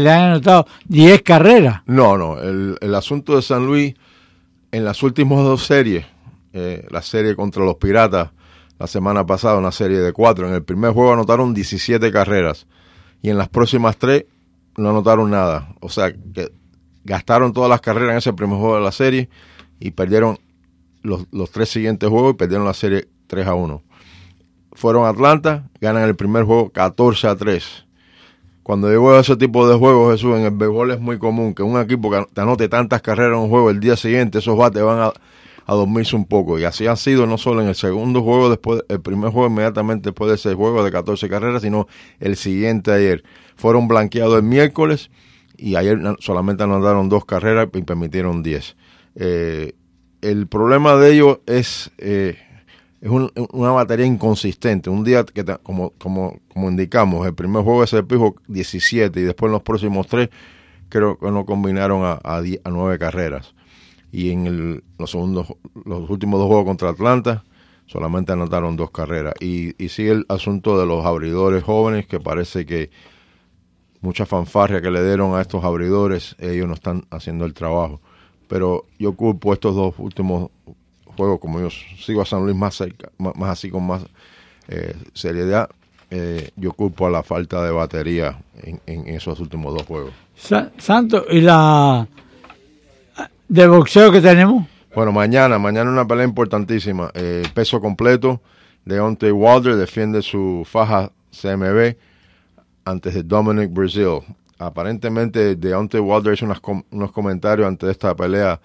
Le han anotado 10 carreras. No, no. El, el asunto de San Luis, en las últimas dos series, eh, la serie contra los Piratas, la semana pasada, una serie de cuatro. En el primer juego anotaron 17 carreras y en las próximas tres no anotaron nada. O sea, que gastaron todas las carreras en ese primer juego de la serie y perdieron los, los tres siguientes juegos y perdieron la serie 3 a 1. Fueron a Atlanta, ganan el primer juego 14 a 3. Cuando llegó a ese tipo de juegos, Jesús, en el béisbol es muy común que un equipo que te anote tantas carreras en un juego, el día siguiente esos bates van a, a dormirse un poco. Y así ha sido no solo en el segundo juego, después el primer juego inmediatamente después de ese juego de 14 carreras, sino el siguiente ayer. Fueron blanqueados el miércoles y ayer solamente anotaron dos carreras y permitieron 10. Eh, el problema de ellos es, eh, es una batería inconsistente. Un día que, como, como, como indicamos, el primer juego se pijo 17 y después en los próximos tres creo que no combinaron a, a, nueve carreras. Y en los, segundos, los últimos dos juegos contra Atlanta solamente anotaron dos carreras. Y, y sigue el asunto de los abridores jóvenes que parece que mucha fanfarria que le dieron a estos abridores, ellos no están haciendo el trabajo. Pero yo culpo estos dos últimos juegos, como yo sigo a San Luis más cerca, más, más así con más eh, seriedad, eh, yo culpo a la falta de batería en, en esos últimos dos juegos. Sa Santo, ¿y la de boxeo que tenemos? Bueno, mañana, mañana una pelea importantísima. Eh, peso completo, Deontay Wilder defiende su faja CMB antes de Dominic Brazil. Aparentemente Deontay Wilder hizo unas, unos comentarios antes de esta pelea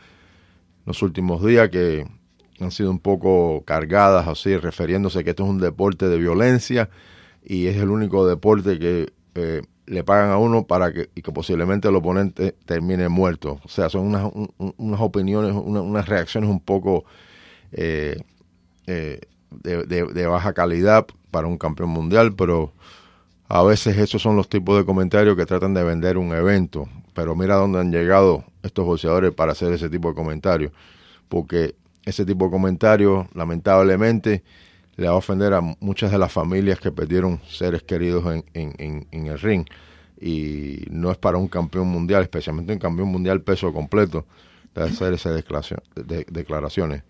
los últimos días que han sido un poco cargadas, así, refiriéndose que esto es un deporte de violencia y es el único deporte que eh, le pagan a uno para que, y que posiblemente el oponente termine muerto. O sea, son unas, un, unas opiniones, una, unas reacciones un poco eh, eh, de, de, de, baja calidad para un campeón mundial, pero a veces esos son los tipos de comentarios que tratan de vender un evento. Pero mira dónde han llegado estos boxeadores para hacer ese tipo de comentarios. Porque ese tipo de comentarios, lamentablemente, le va a ofender a muchas de las familias que perdieron seres queridos en, en, en, en, el ring. Y no es para un campeón mundial, especialmente un campeón mundial peso completo, de hacer esas de, declaraciones.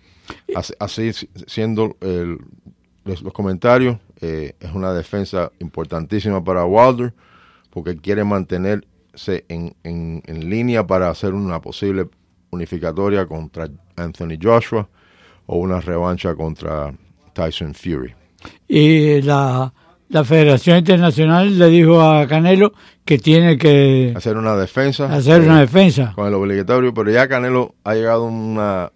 Así, así siendo el, los, los, comentarios, eh, es una defensa importantísima para Wilder, porque quiere mantenerse en, en, en línea para hacer una posible unificatoria contra Anthony Joshua o una revancha contra Tyson Fury. Y la, la Federación Internacional le dijo a Canelo que tiene que hacer una defensa. Hacer eh, una defensa. Con el obligatorio, pero ya Canelo ha llegado a una,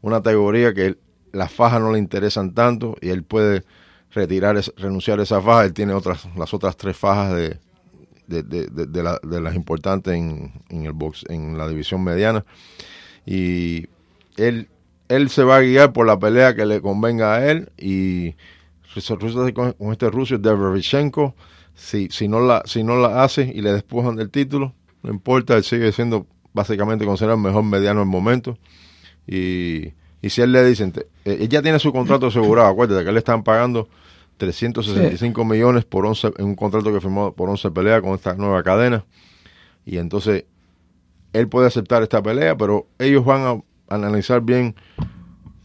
una categoría que las fajas no le interesan tanto y él puede retirar, renunciar a esa faja. Él tiene otras, las otras tres fajas de, de, de, de, de la, las importantes en, en, el box, en la división mediana. Y él él se va a guiar por la pelea que le convenga a él y con, este ruso Derevichenko, si, si, no la, si no la hace y le despojan del título, no importa, él sigue siendo básicamente considerado el mejor mediano en el momento. Y, y si él le dicen, eh, él ya tiene su contrato asegurado, acuérdate que le están pagando 365 sí. millones por 11, en un contrato que firmó por 11 peleas con esta nueva cadena. Y entonces él puede aceptar esta pelea, pero ellos van a analizar bien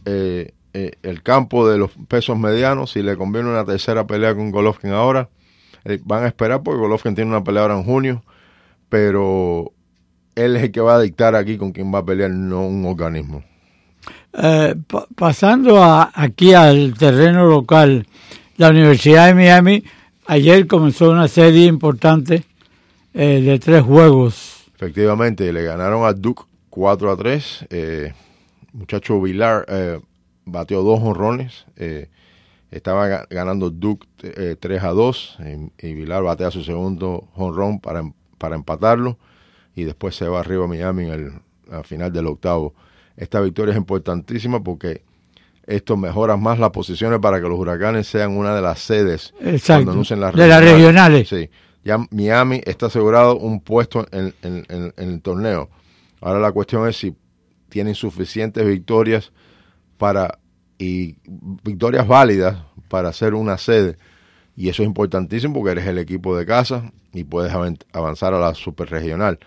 eh, eh, el campo de los pesos medianos, si le conviene una tercera pelea con Golovkin ahora. Eh, van a esperar porque Golovkin tiene una pelea ahora en junio, pero él es el que va a dictar aquí con quién va a pelear, no un organismo. Eh, pa pasando a, aquí al terreno local, la Universidad de Miami ayer comenzó una serie importante eh, de tres juegos. Efectivamente, le ganaron a Duke 4 a 3. Eh, muchacho Vilar eh, batió dos honrones. Eh, estaba ganando Duke eh, 3 a 2 y, Vilar batea su segundo honrón para, para empatarlo y después se va arriba a Miami en al final del octavo. Esta victoria es importantísima porque esto mejora más las posiciones para que los huracanes sean una de las sedes Exacto. cuando anuncien las de las regionales. Sí. Ya Miami está asegurado un puesto en, en, en, en el torneo Ahora la cuestión es si tienen suficientes victorias para y victorias válidas para hacer una sede. y eso es importantísimo porque eres el equipo de casa y puedes avanzar a la super regional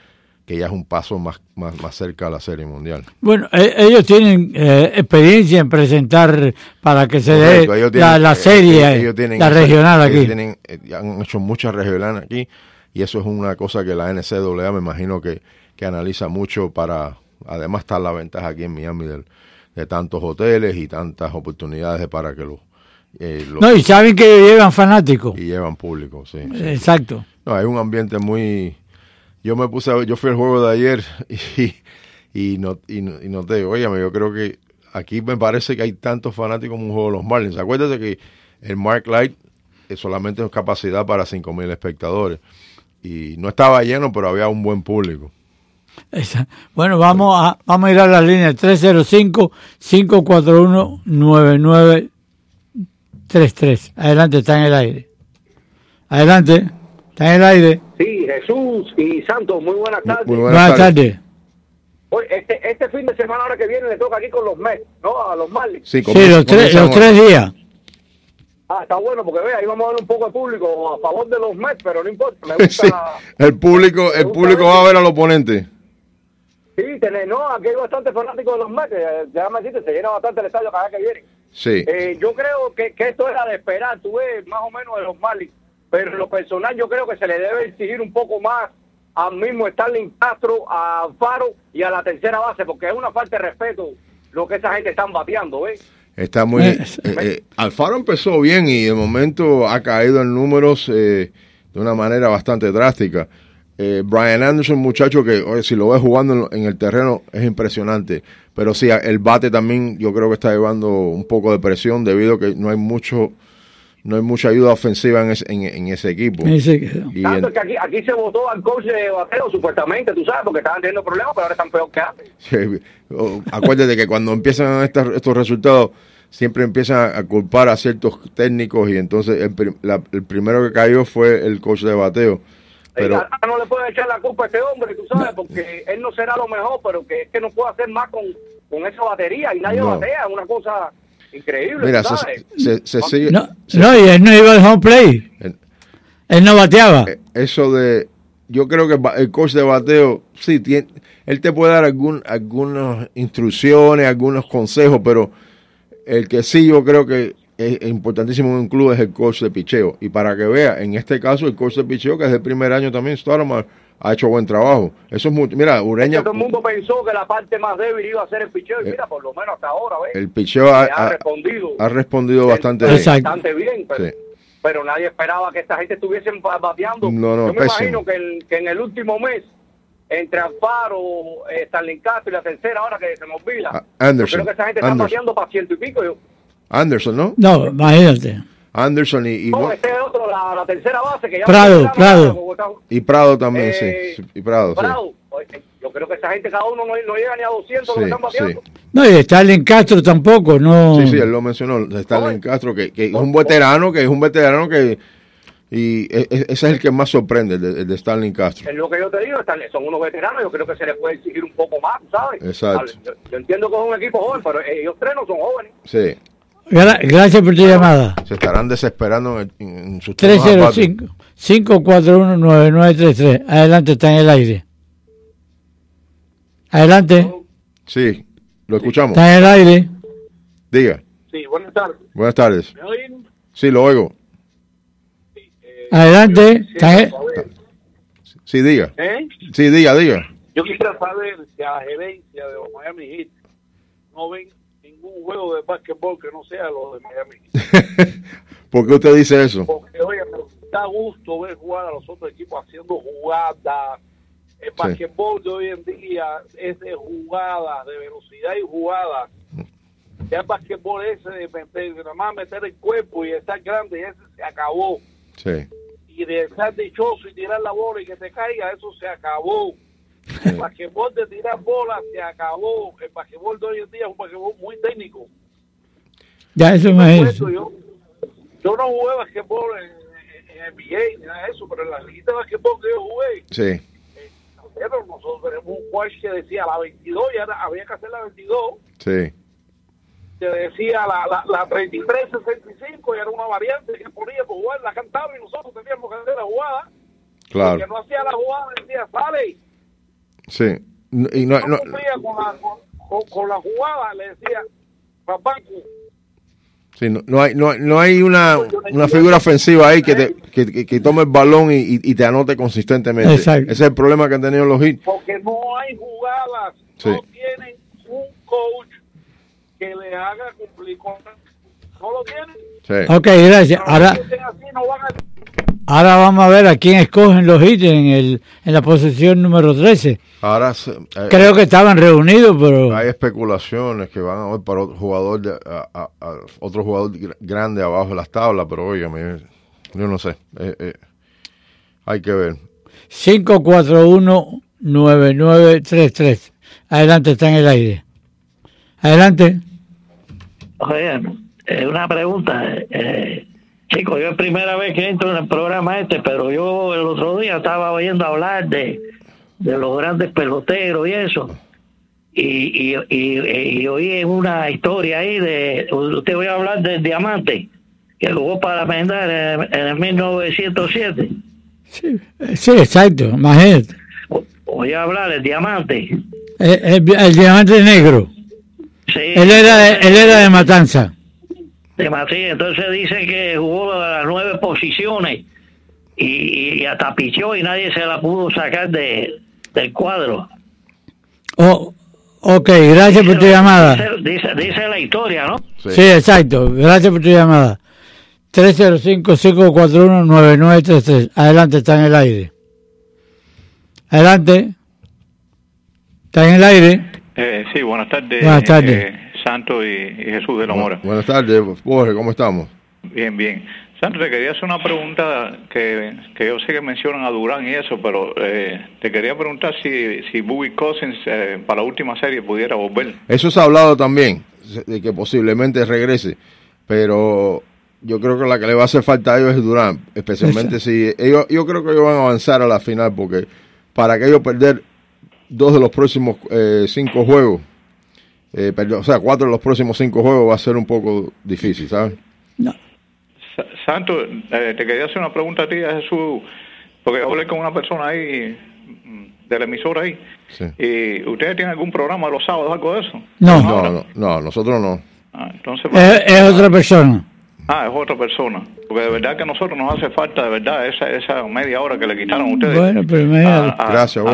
que ya es un paso más, más, más cerca a la Serie Mundial. Bueno, e, ellos tienen eh, experiencia en presentar para que se dé la, serie, la regional aquí. Tienen, han hecho muchas regionales aquí y eso es una cosa que la NCAA me imagino que, que analiza mucho para, además está la ventaja aquí en Miami de tantos hoteles y tantas oportunidades para que los... Eh, no, y saben que llevan fanáticos. Y llevan público, sí. Exacto. No, hay un ambiente muy... Yo me puse, yo fui al juego de ayer y, y, no, y, noté, oígame, yo creo que aquí me parece que hay tantos fanáticos como un juego de los Marlins. Acuérdate que el Mark Light es solamente capacidad para 5.000 espectadores y no estaba lleno, pero había un buen público. Bueno, vamos a, vamos a ir a la línea 305-541-9933. Adelante, está en el aire. Adelante, está en el aire. Sí, Jesús y Santos, muy buenas tardes. Muy, buenas, tardes. este, este fin de semana, ahora que viene, le toca aquí con los Mets, ¿no? A los Marlins. Sí, los, tres, los tres días. Ah, está bueno porque vea, ahí vamos a ver un poco de público a favor de los Mets, pero no importa. Me gusta, el público, el público va a ver al oponente. Sí, tenés, no, aquí hay bastante fanáticos de los Mets, déjame decirte, se llena bastante el estadio cada vez que vienen. Sí. Eh, yo creo que, que, esto era de esperar, tú ves, más o menos de los Marlins, pero en lo personal yo creo que se le debe exigir un poco más al mismo Starling Castro, a Faro y a la tercera base, porque es una falta de respeto lo que esa gente están bateando, ¿ves? Está muy. Eh, eh, Alfaro empezó bien y de momento ha caído en números eh, de una manera bastante drástica. Brian Anderson, muchacho que si lo ves jugando en, el terreno es impresionante. Pero sí, el bate también yo creo que está llevando un poco de presión debido a que no hay mucho no hay mucha ayuda ofensiva en ese, en, ese equipo. Tanto que aquí, aquí, se votó al coach de bateo, supuestamente, tú sabes, porque estaban teniendo problemas, pero ahora están peor que antes. acuérdate que cuando empiezan estos, estos resultados, siempre empiezan a culpar a ciertos técnicos y entonces el, el primero que cayó fue el coach de bateo. Pero, no le puede echar la culpa a este hombre, tú sabes, porque él no será lo mejor, pero que es que no puede hacer más con, con esa batería y nadie batea, es una cosa increíble. Mira, se, se, sigue. No, no, y él no iba al home play. él no bateaba. Eh, eso de. Yo creo que el coach de bateo, sí, tiene, él te puede dar algún, algunas instrucciones, algunos consejos, pero el que sí yo creo que es importantísimo en un club es el coach de picheo. Y para que vea, en este caso el coach de picheo, que es el primer año también, Starman, ha hecho buen trabajo. Eso es mucho. Mira, Ureña. todo el mundo pensó que la parte más débil iba a ser el picheo. Y eh, mira, por lo menos hasta ahora, ¿ves? El picheo ha, respondido. Ha respondido bastante bien. Bastante bien, pero, nadie esperaba que esta gente estuviese bateando. No, no, Yo me imagino que, que, en el último mes, entre Alfaro, eh, Starling Castro y la tercera, ahora que se olvida, ah, Anderson, creo que esa gente está bateando para ciento y pico. Yo. Anderson, ¿no? No, imagínate. Anderson y, no, este es otro, la, tercera base que ya Prado, Prado. y Prado también, sí, eh, y Prado, Prado. Yo creo que esa gente cada uno no, llega ni a 200 que están bateando. No, y Stalin Castro tampoco, no. Sí, sí, él lo mencionó, Stalin Castro, que, que es un veterano, que es un veterano que y e, e, ese es el que más sorprende, el de, Stalin Castro. Es lo que yo te digo, son unos veteranos, yo creo que se les puede exigir un poco más, ¿sabes? Exacto. Yo, entiendo que es un equipo joven, pero ellos tres no son jóvenes. Sí. Gracias por tu llamada. Se estarán desesperando en, en sus 305-541-9933. Adelante, está en el aire. Adelante. Sí, lo escuchamos. Está en el aire. Diga. Sí, buenas tardes. Buenas tardes. ¿Me oyen? Sí, lo oigo. Eh, Adelante. Sí, diga. ¿Eh? Sí, diga, diga. Yo quisiera saber si a la gerencia de los Miami Heat no ven un juego de básquetbol que no sea lo de Miami. ¿Por qué usted dice eso? Porque, oye, da gusto ver jugar a los otros equipos haciendo jugadas. El básquetbol de hoy en día es de jugadas, de velocidad y jugadas. Ya el básquetbol ese de meter, nada más meter el cuerpo y estar grande, ese se acabó. Sí. Y de estar dichoso y tirar la bola y que te caiga, eso se acabó. El basquetbol de tirar bolas se acabó. El basquetbol de hoy en día es un basquetbol muy técnico. Ya, eso me es. Yo, yo no jugué basquetbol en, en, NBA ni nada de eso, pero en la liguita de basquetbol que yo jugué. Sí. Eh, nosotros tenemos un coach que decía la 22 y ahora había que hacer la 22. Sí. te decía la, la, la 33-65 y era una variante que ponía por jugar, la cantaba y nosotros teníamos que hacer la jugada. Claro. Que no hacía la jugada, decía, sale. Sí. Y no, No, cumplía con la, con, la jugada, le decía, papá, sí, no, no hay, no, hay- no hay una, una figura ofensiva ahí que, te, que, que- que tome el balón y, y- y te anote consistentemente. Exacto. Ese es el problema que han tenido los hits. porque no hay jugadas, Sí. no tienen un coach que le haga cumplir con no lo tienen. Sí. Ok, gracias. Ahora, no van a ahora vamos a ver a quién escogen los hits en, el, en la posición número 13. Ahora se- eh, Creo que estaban reunidos, pero... hay especulaciones que van a ver para otro jugador, de, a, a- a otro jugador gr- grande abajo de las tablas, pero óigame, yo no sé. Eh, eh, hay que ver. 541-9933. Adelante, está en el aire. Adelante. Oye, eh, una pregunta. Eh, chico, yo es primera vez que entro en el programa este, pero yo el otro día estaba oyendo hablar de, de los grandes peloteros y eso. Y, y, y, y oí una historia ahí de. Usted voy a hablar del diamante, que jugó para Mendar en, en el 1907. Sí, eh, sí, exacto, imagínate. O- Voy a hablar del diamante. El, el- el diamante negro. Sí, Él era, él era de Matanza. De Madrid. Entonces dice que jugó a las nueve posiciones y, y hasta pichó y nadie se la pudo sacar de, del cuadro. Oh, ok, gracias por tu llamada. Dice, dice, dice la historia, ¿no? Sí. Sí, exacto. Gracias por tu llamada. 305-541-9933. Adelante, está en el aire. Adelante. Está en el aire. Eh, sí, buenas tardes. Buenas tardes. eh, Santo y, y Jesús de la Mora. Buenas tardes, Borges, ¿cómo estamos? Bien, bien. Santo, te quería hacer una pregunta que, que yo sé que mencionan a Durán y eso, pero eh, te quería preguntar si, si Bobby Cousins eh, para la última serie pudiera volver. Eso se ha hablado también, de que posiblemente regrese, pero yo creo que la que le va a hacer falta a ellos es Durán, especialmente si ellos, yo creo que ellos van a avanzar a la final, porque para que ellos perder dos de los próximos eh, cinco juegos, eh, perdón, o sea, cuatro de los próximos cinco juegos va a ser un poco difícil, ¿sabes? No. Sa- Santo, eh, te quería hacer una pregunta a ti, a Jesús, porque yo hablé con una persona ahí mm, de la emisora ahí. Sí. ¿Y ustedes tienen algún programa los sábados, algo de eso? No. No, no, no, nosotros no. Ah, entonces, Es, es otra persona. Ah, es otra persona. Porque de verdad que a nosotros nos hace falta, de verdad, esa, esa media hora que le quitaron a ustedes. Bueno, pero. Ah, ah, Gracias, ah,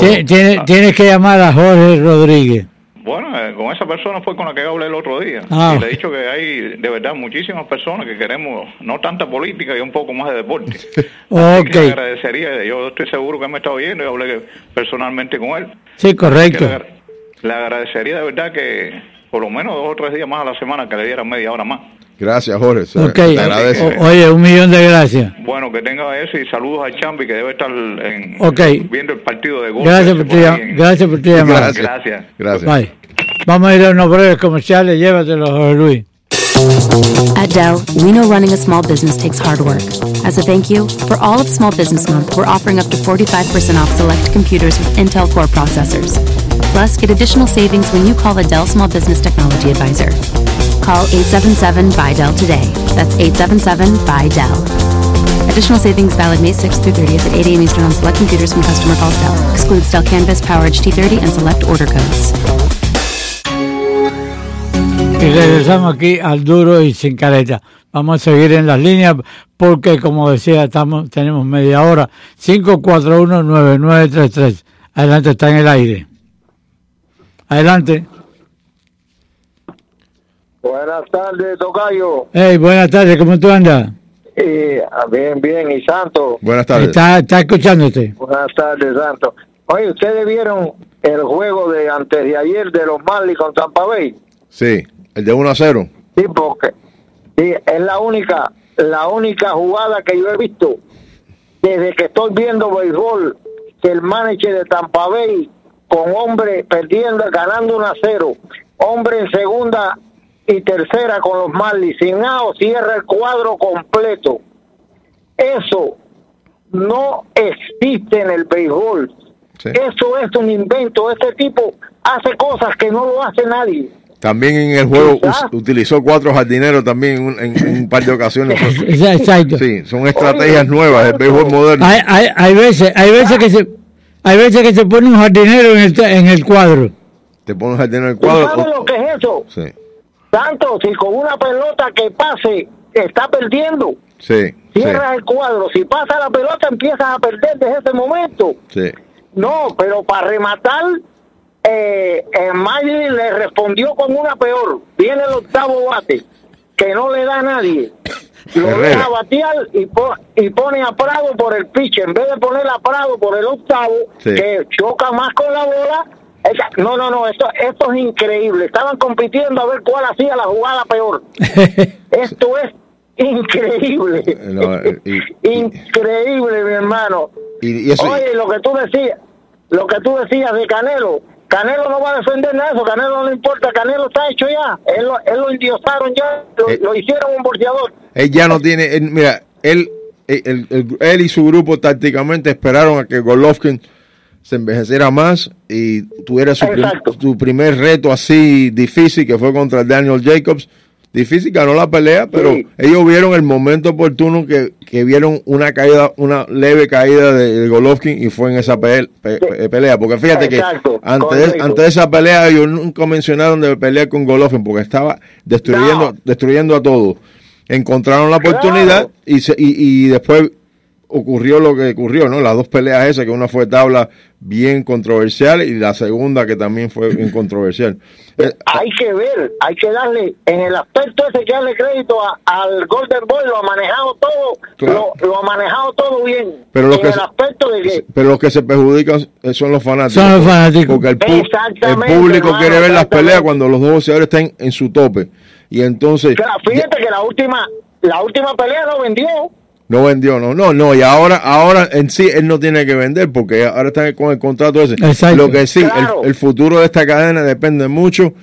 Tienes que llamar a Jorge Rodríguez. Bueno, eh, con esa persona fue con la que hablé el otro día. Ah. Y le he dicho que hay, de verdad, muchísimas personas que queremos, no tanta política y un poco más de deporte. Así Ok. que le agradecería, yo estoy seguro que me está oyendo, yo hablé personalmente con él. Sí, correcto. le, le agradecería de verdad que por lo menos dos o tres días más a la semana que le dieran media hora más. Gracias, Jorge, se, Ok. te agradece. O- oye, un millón de gracias. Bueno, que tenga eso y saludos al Champi que debe estar en, Ok. viendo el partido de golf. Gracias por tu, por llam- ahí en- gracias por tu llamada. Gracias. Gracias. Gracias. Bye. Vamos a ir a unos breves comerciales. Llévatelo, Jorge Luis. At Dell, we know running a small business takes hard work. As a thank you, for all of Small Business Month, we're offering up to 45% off select computers with Intel Core processors. Plus, get additional savings when you call a Dell Small Business Technology Advisor. Call 877-BUY-DELL today. That's 877-BUY-DELL. Additional savings valid May 6th through 30th at 8 a.m. Eastern on select computers when customer calls Dell. Excludes Dell Canvas, PowerEdge T30, and select order codes. Y regresamos aquí al duro y sin careta. Vamos a seguir en las líneas porque, como decía, estamos tenemos media hora. 541-9933. Adelante, está en el aire. Adelante. Buenas tardes, Tocayo. Hey, buenas tardes, ¿cómo tú andas? Eh, bien, bien, y Santo. Buenas tardes. Está, está escuchándote. Buenas tardes, Santo. Oye, ¿ustedes vieron el juego de antes de ayer de los Marlins con Tampa Bay? Sí, el de 1 a 0. Sí, porque sí, es la única, la única jugada que yo he visto desde que estoy viendo béisbol que el manager de Tampa Bay con hombre perdiendo, ganando 1 a 0, hombre en segunda y tercera con los Marlins, sin out, cierra el cuadro completo. Eso no existe en el béisbol. Sí. Eso es un invento. Este tipo hace cosas que no lo hace nadie. También en el juego utilizó cuatro jardineros también en un, par de ocasiones. Exacto. Sí, son estrategias nuevas del béisbol moderno. Hay, hay, hay, veces, hay veces que se hay veces que se pone un jardinero en el, en el cuadro. Te pone un jardinero en el cuadro. ¿Sabes lo que es eso? Sí. Tanto si con una pelota que pase está perdiendo. Sí. Cierras el cuadro. Si pasa la pelota empiezas a perder desde ese momento. Sí. No, pero para rematar eh, eh le respondió con una peor. Viene el octavo bate, que no le da a nadie. Lo deja batear y, y pone a Prado por el pitch. En vez de poner a Prado por el octavo, que choca más con la bola. No, no, no, esto, esto es increíble. Estaban compitiendo a ver cuál hacía la jugada peor. esto es increíble. Eh, increíble, mi hermano. Oye, lo que tú decías, lo que tú decías de Canelo, Canelo no va a defender nada eso, Canelo no le importa, Canelo está hecho ya, él, él lo endiosaron ya, lo, eh, hicieron un boxeador. Él ya no tiene, mira, él, él, y su grupo tácticamente esperaron a que Golovkin se envejeciera más y tuviera su, su primer reto así difícil que fue contra Daniel Jacobs. Difícil, ganó la pelea, pero ellos vieron el momento oportuno que, que, vieron una caída, una leve caída de, Golovkin y fue en esa pelea, porque fíjate que antes, de, antes de esa pelea ellos nunca mencionaron de pelear con Golovkin porque estaba destruyendo, destruyendo a todos. Encontraron la oportunidad y, y, y después ocurrió lo que ocurrió, ¿no? Las dos peleas esas, que una fue tabla bien controversial y la segunda que también fue bien controversial. Eh, hay que ver, hay que darle, en el aspecto ese que darle crédito al Golden Boy, lo ha manejado todo, lo, ha manejado todo bien. Pero lo en que el aspecto de que... Pero los que se perjudican son los fanáticos. Son los fanáticos. Porque el, el público quiere ver las peleas cuando los dos boxeadores están en su tope. Y entonces... fíjate que la última, la última pelea lo vendió. No vendió, no, no, no. Y ahora, ahora en sí él no tiene que vender porque ahora está con el contrato ese. Lo que sí, el, futuro de esta cadena depende mucho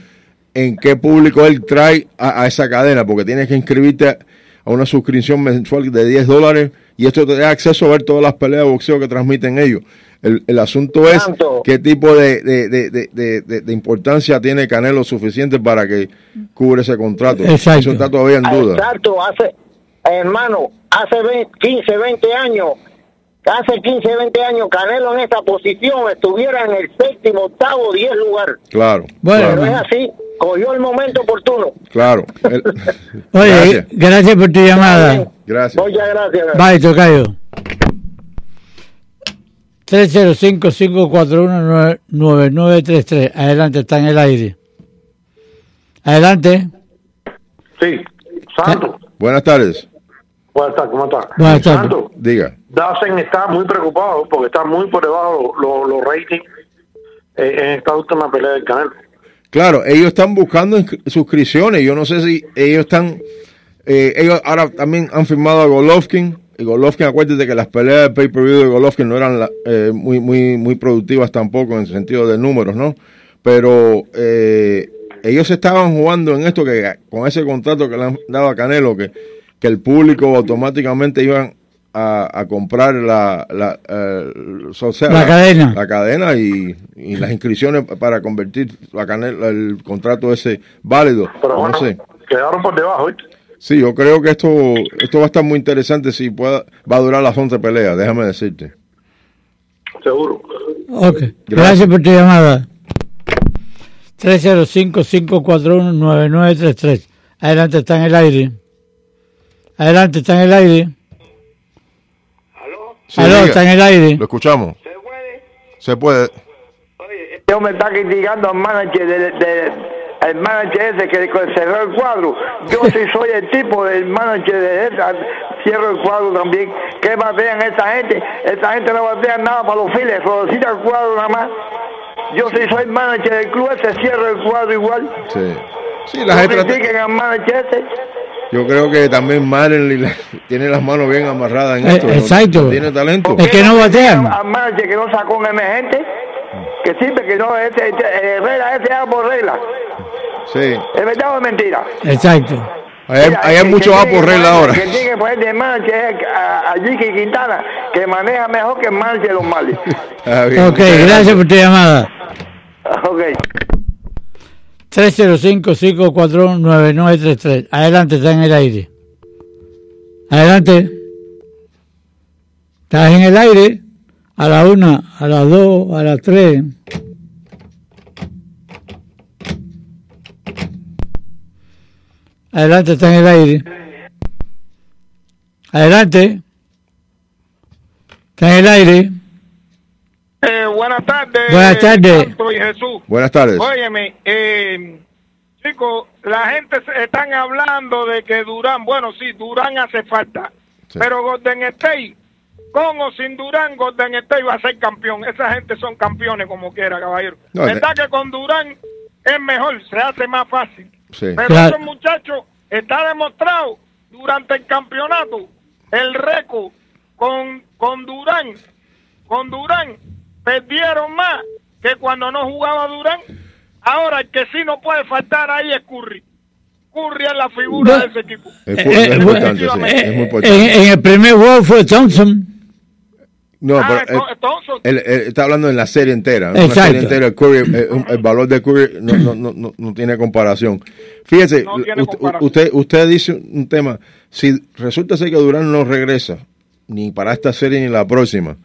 en qué público él trae a, esa cadena, porque tienes que inscribirte a una suscripción mensual de 10 dólares y esto te da acceso a ver todas las peleas de boxeo que transmiten ellos. El, el asunto es qué tipo de, de, de, de, importancia tiene Canelo suficiente para que cubre ese contrato. Eso está todavía en duda. Exacto, hace, hermano, hace 15, 20 años, hace 15, 20 años Canelo en esta posición estuviera en el séptimo, octavo, 10 lugar. Claro. Bueno, pero es así, cogió el momento oportuno. Claro. Oye, gracias. por tu llamada. Gracias. Muchas gracias. Bye, Tocayo. 305-541-9933. Adelante, está en el aire. Adelante. Sí, Santo. Buenas tardes. Buenas tardes, ¿cómo está? Buenas tardes. Diga. Dasen está muy preocupado porque está muy por debajo los, ratings eh, en esta última pelea del canal. Claro, ellos están buscando suscripciones. Yo no sé si ellos están. Eh, ellos ahora también han firmado a Golovkin. Y Golovkin, acuérdate que las peleas de pay-per-view de Golovkin no eran eh, muy, muy, muy productivas tampoco en el sentido de números, ¿no? Pero ellos estaban jugando en esto que con ese contrato que le han dado a Canelo, que que el público automáticamente iban a, comprar la, la, eh, la, cadena, la cadena y, las inscripciones para convertir la canela, el contrato ese válido. Pero no sé. quedaron por debajo. Sí, yo creo que esto esto va a estar muy interesante si pueda, va a durar las 11 peleas, déjame decirte. Seguro. Ok, gracias, por tu llamada. 305-541-9933. Adelante, está en el aire. Adelante, está en el aire. ¿Aló? ¿Aló? Está en el aire. Lo escuchamos. ¿Se puede? Se puede. Oye, este hombre está criticando al manager de, de, el manager ese que cerró el cuadro. Yo sí soy el tipo del manager de ese, cierro el cuadro también. ¿Qué batean esta gente? Esta gente no batea nada para los files, solo cita el cuadro nada más. Yo sí soy el manager del club ese, cierro el cuadro igual. Sí. Sí, la gente... critiquen al manager ese. Yo creo que también Marley tiene las manos bien amarradas en eh, esto. exacto. Tiene talento. Es que no batean. A Marley que no sacó un emergente, que sirve que no, este, este, regla, ese es por regla. Sí. ¿Es verdad o es mentira? Exacto. Hay, hay mucho A por regla ahora. Que tiene que poner de Marley a, a Jiki Quintana, que maneja mejor que Marley los Marley. ok, gracias por tu llamada. Ok. 305-541-9933. Adelante, está en el aire. Adelante. Estás en el aire a la una, a las dos, a las tres. Adelante, está en el aire. Adelante. Está en el aire. Eh, buenas tardes. Buenas tardes. Santo y Jesús. Buenas tardes. Óyeme, eh, chicos, la gente se están hablando de que Durán, bueno, sí, Durán hace falta, Sí. pero Golden State, con o sin Durán, Golden State va a ser campeón. Esa gente son campeones como quiera, caballero. No, ¿Verdad que con Durán es mejor, se hace más fácil? Sí. Pero Claro. esos muchachos está demostrado durante el campeonato el récord con, con Durán, con Durán perdieron más que cuando no jugaba Durán. Ahora el que sí no puede faltar ahí es Curry. Curry es la figura No. de ese equipo. Es, Eh, es eh, importante, sí, bueno, es muy En, importante. en el primer juego fue Thompson. No, Ah, pero entonces, él, él está hablando en la serie entera. En Exacto. serie entera, Curry, eh, el valor de Curry no, no, no, no, no tiene comparación. Fíjese, No tiene usted, comparación. usted, usted dice un tema. Si resulta ser que Durán no regresa, ni para esta serie ni la próxima,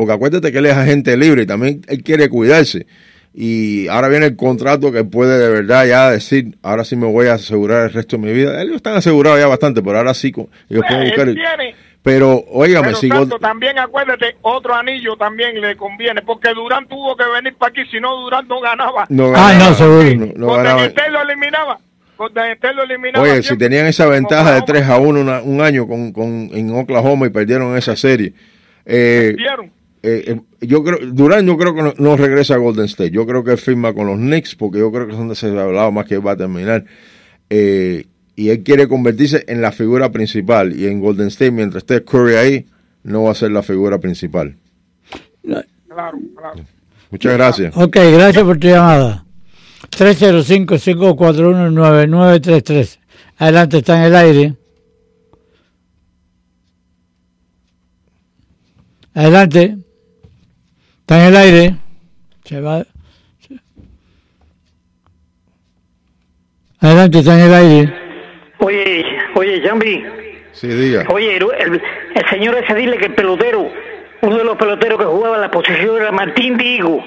porque acuérdate que él es agente libre y también él quiere cuidarse. Y ahora viene el contrato que puede de verdad ya decir, ahora sí me voy a asegurar el resto de mi vida. Ellos están asegurados ya bastante, pero ahora sí ellos pueden él buscar. el- tiene, Pero, óigame, pero también acuérdate, otro anillo también le conviene, porque Durán tuvo que venir para aquí, si no Durán no ganaba. no Ah, ganaba, no, seguro. no- no ganaba. State lo eliminaba. Oye, si tenían esa ventaja de Oklahoma. 3 a 1 una- un año con, con, en Oklahoma y perdieron esa serie. Eh, Perdieron. Eh, eh, yo creo, Durán yo creo que no, no regresa a Golden State. Yo creo que firma con los Knicks porque yo creo que son de ese hablado más que va a terminar. Eh, y él quiere convertirse en la figura principal. Y en Golden State, mientras esté Curry ahí, no va a ser la figura principal. Claro, claro. Muchas gracias. Ok, gracias por tu llamada. 305-541-9933. Adelante, está en el aire. Adelante. Está en el aire. Se va. Adelante, está en el aire. Oye, oye, Jambi, Sí, diga. oye, el, el- el señor ese dile que el pelotero, uno de los peloteros que jugaba en la posición era Martín Digo.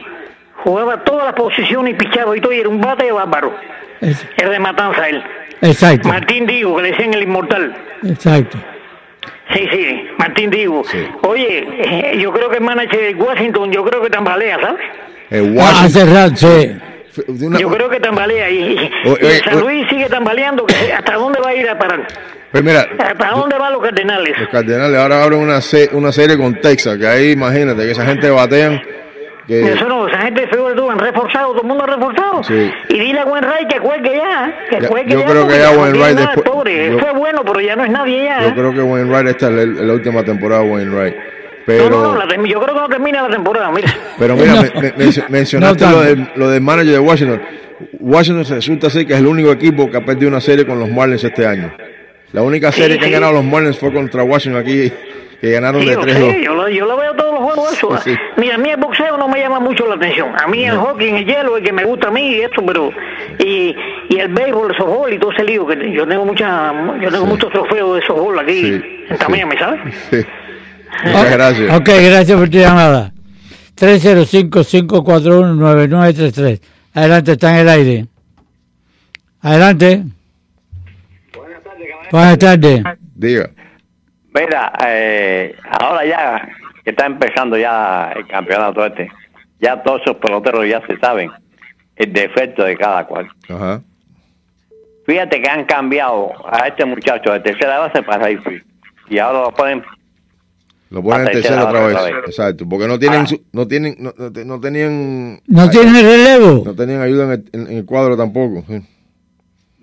Jugaba todas las posiciones y pichaba y todo, y era un bate bárbaro. Es- Era de matanza él. exacto, Martín Digo, que le decían el inmortal. exacto. Sí, sí, Martín Digo. Sí. Oye, eh, yo creo que el manager de Washington, yo creo que tambalea, ¿sabes? Eh, Ah, Washington- Hace rato, sí. una- Yo creo que tambalea y, y- Oye, y oye, San oye. Luis sigue tambaleando. Que, ¿Hasta dónde va a ir a parar? pues mira, ¿Hasta dónde van los Cardenales? Los Cardenales ahora abren una, se- una serie con Texas, que ahí imagínate que esa gente batean. Que, Eso no, esa gente de feo tú han reforzado, todo el mundo ha reforzado. Sí. Y dile a Wainwright que cuelgue ya, que Ya, cuelgue yo ya. creo que ya tiene nada, después- pobre. yo- Fue bueno, pero ya no es nadie ya. yo creo que Wainwright esta es la, la última temporada de Wainwright. no, Pero, no, no, la termi- yo creo que no termina la temporada, mira. pero mira, No. me- me- mencio- mencionaste No lo, del, lo del manager de Washington. Washington resulta ser que es el único equipo que ha perdido una serie con los Marlins este año. La única serie que sí. han ganado los Marlins fue contra Washington aquí, que ganaron Sí, de yo 3-2. sé, yo lo, yo lo veo todos los juegos eso. Sí, sí. Mira, a mí el boxeo no me llama mucho la atención. A mí el hockey en el hielo es que me gusta a mí y esto, pero y, y el béisbol, el softball y todo ese lío que yo tengo mucha yo tengo muchos trofeos de softball aquí Sí, en sí. Tamiami, ¿sabes? Sí. Muchas gracias. Ok, gracias por tu llamada. 305-541-9933. Adelante, está en el aire. Adelante. Buenas tardes. Diga. Mira, eh, ahora ya que está empezando ya el campeonato este, ya todos esos peloteros ya se saben el defecto de cada cual. Ajá. Fíjate que han cambiado a este muchacho de tercera base para Rayfield y ahora lo ponen Lo ponen en tercera tercera otra vez. otra vez. Exacto. Porque no tienen, Ah. su- no tienen, no, no no tenían, ¿No tiene relevo? no tenían ayuda en el, en- en el cuadro tampoco. sí.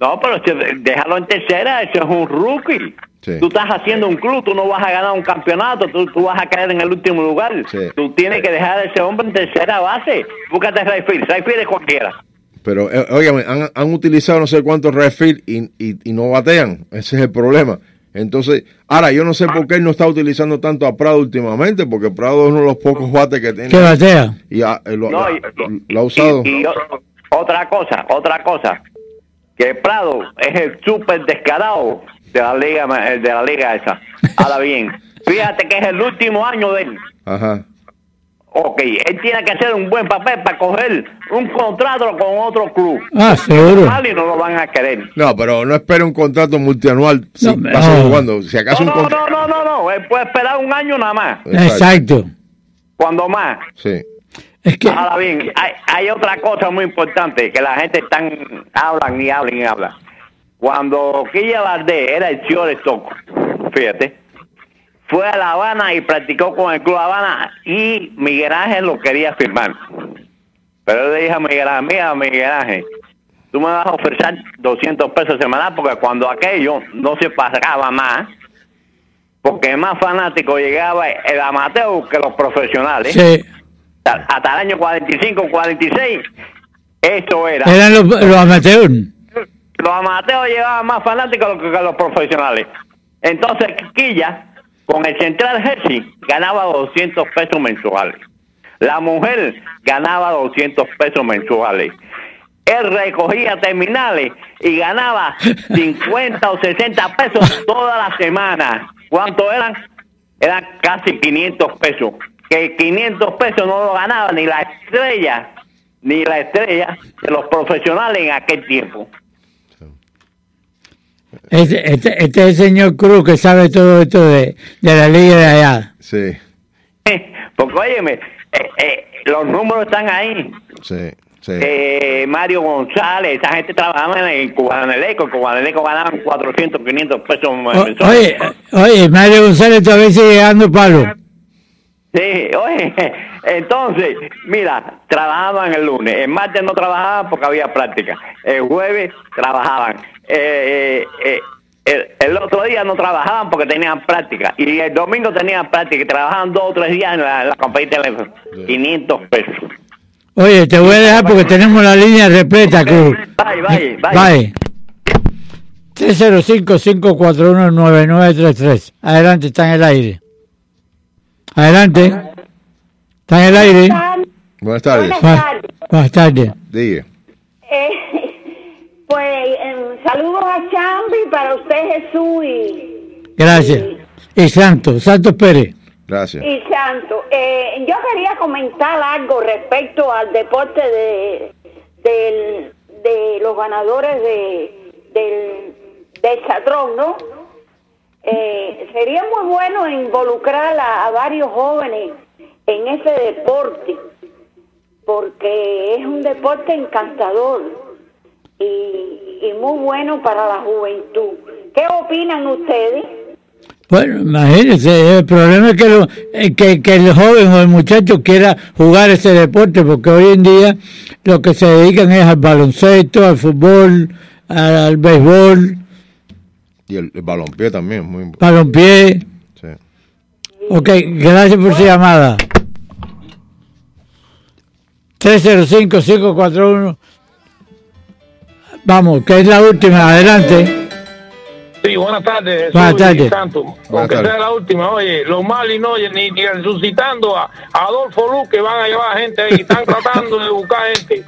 No, pero si- déjalo en tercera, eso es un rookie. Sí. Tú estás haciendo un club, tú no vas a ganar un campeonato, tú, tú vas a caer en el último lugar. Sí. Tú tienes que dejar a ese hombre en tercera base. Búscate a Rayfield, Rayfield es cualquiera. Pero, eh, óigame, han, han utilizado no sé cuántos refill y, y, y no batean. Ese es el problema. Entonces, ahora yo no sé por qué él no está utilizando tanto a Prado últimamente, porque Prado es uno de los pocos bates que tiene. ¿Qué batea? Y ha- eh, lo, No, lo- y- lo ha usado. Y, Otra cosa, otra cosa, que Prado es el súper descarado de la liga, de la liga esa. Ahora bien, fíjate que es el último año de él. Ajá. Ok, él tiene que hacer un buen papel para coger un contrato con otro club. Ah, seguro. y no lo van a querer. No, pero no espere un contrato multianual si No, pasa no. jugando. Si acaso No, un no, contrato. no, no, no, no, él puede esperar un año nada más, Exacto. cuando más. Sí. Es que, Ahora bien, hay, hay otra cosa muy importante que la gente están hablan y hablan y hablan. Cuando Quilla Valdés era el shortstop, fíjate, fue a La Habana y practicó con el Club Habana y Miguel Ángel lo quería firmar. Pero yo le dije a Miguel Ángel, mira Miguel Ángel, tú me vas a ofrecer 200 pesos semanal porque cuando aquello no se pagaba más, porque más fanático llegaba el amateur que los profesionales sí, hasta, el año 45, 46, eso era. eran los, los amateurs. Los amateurs llevaban más fanáticos que, los profesionales. Entonces, Quilla, con el Central Jersey, ganaba 200 pesos mensuales. La mujer ganaba 200 pesos mensuales. Él recogía terminales y ganaba 50 o 60 pesos toda la semana. ¿Cuánto eran? Eran casi 500 pesos. Que 500 pesos no lo ganaba ni la estrella, ni la estrella de los profesionales en aquel tiempo. Este, este, este es el señor Cruz que sabe todo esto de, de la liga de allá. Sí, Porque, óyeme, eh, eh, los números están ahí. sí, sí. Eh, Mario González, esa gente trabajaba en Cubaneleco. En Cubaneleco ganaban 400, 500 pesos O- oye, oye, Mario González todavía sigue llegando palo. Sí, oye, entonces, mira, trabajaban el lunes, el martes no trabajaban porque había práctica, el jueves trabajaban, eh, eh, eh, el, el otro día no trabajaban porque tenían práctica, y el domingo tenían práctica y trabajaban dos o tres días en la, la compañía de teléfono, 500 pesos. Oye, te voy a dejar porque tenemos la línea repleta, Cruz. Bye, bye, bye. Bye. 305-541-9933. Adelante, está en el aire. Adelante. Está en el aire. Buenas tardes. Buenas Bu- tardes. Buenas tardes. Diga. Eh, pues em, saludos a Chambi para usted Jesús y, Gracias. Y Santos, Santos Pérez. Gracias. y Santo. Eh, yo quería comentar algo respecto al deporte de, del- de los ganadores de, del, del chatrón, ¿no? Eh, sería muy bueno involucrar a, a varios jóvenes en ese deporte, porque es un deporte encantador y, y muy bueno para la juventud. ¿Qué opinan ustedes? Bueno, imagínense, el problema es que, lo- eh, que, que el joven o el muchacho quiera jugar ese deporte, porque hoy en día lo que se dedican es al baloncesto, al fútbol, al, al béisbol, Y el, el balompié también, muy balompié. sí. Ok, gracias por su llamada. 305-541. Vamos, que es la última, adelante. Sí, buenas tardes, Jesús Buenas tardes. Santo. Buenas Aunque tardes. sea la última, oye, los Mali no, oye, ni, ni resucitando a, a Adolfo Luz que van a llevar gente ahí, están tratando de buscar gente.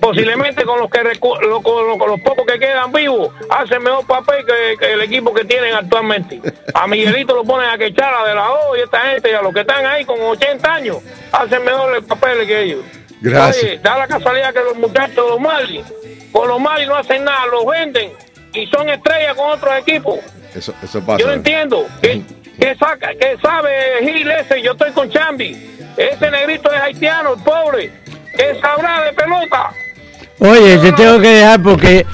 Posiblemente con los que recu- lo- con, lo- con los pocos que quedan vivos, hacen mejor papel que, que el equipo que tienen actualmente. A Miguelito lo ponen a quechar de la O y esta gente, y a los que están ahí con 80 años, hacen mejor el papel que ellos. Gracias. Oye, da la casualidad que los muchachos de los Mali, con los Mali no hacen nada, los venden y son estrellas con otros equipos. Eso, eso pasa. Yo no entiendo. ¿Qué, qué saca, qué sabe Gil ese? Yo estoy con Chambi. Ese negrito es haitiano, el pobre. ¿Qué sabrá de pelota? Oye, te tengo que dejar porque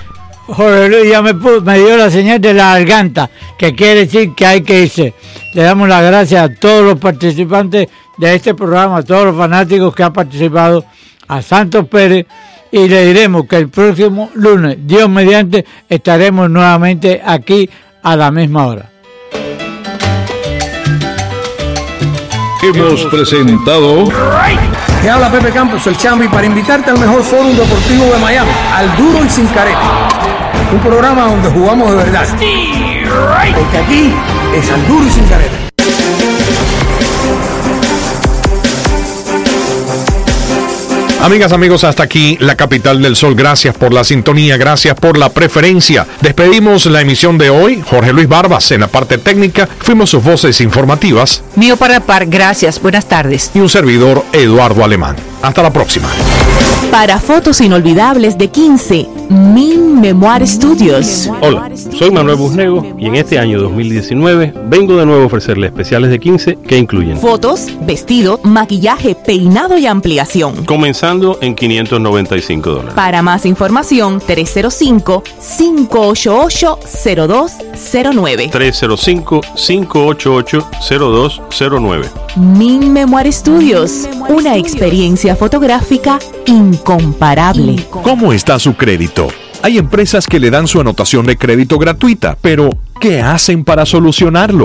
Jorge Luis ya me, me dio la señal de la garganta, que quiere decir que hay que irse. Le damos las gracias a todos los participantes de este programa, a todos los fanáticos que han participado, a Santos Pérez, y le diremos que el próximo lunes, Dios mediante, estaremos nuevamente aquí a la misma hora. Hemos presentado Te habla Pepe Campos, el Chambi, para invitarte al mejor fórum deportivo de Miami, al duro y sin careta. Un programa donde jugamos de verdad. Porque aquí es al duro y sin careta. Amigas, amigos, hasta aquí la capital del sol. Gracias por la sintonía, gracias por la preferencia. Despedimos la emisión de hoy. Jorge Luis Barbas en la parte técnica. Fuimos sus voces informativas. Mío para par, gracias. Buenas tardes. Y un servidor, Eduardo Alemán. Hasta la próxima. Para fotos inolvidables de 15, Min Memoir Studios. Hola, soy Manuel Busnego y en este año 2019 vengo de nuevo a ofrecerle especiales de 15 que incluyen fotos, vestido, maquillaje, peinado y ampliación. Comenzando en 595 dólares. Para más información, 305-588-0209. 305-588-0209. Min Memoir Studios, una experiencia fotográfica incomparable. ¿Cómo está su crédito? Hay empresas que le dan su anotación de crédito gratuita, pero ¿qué hacen para solucionarlo?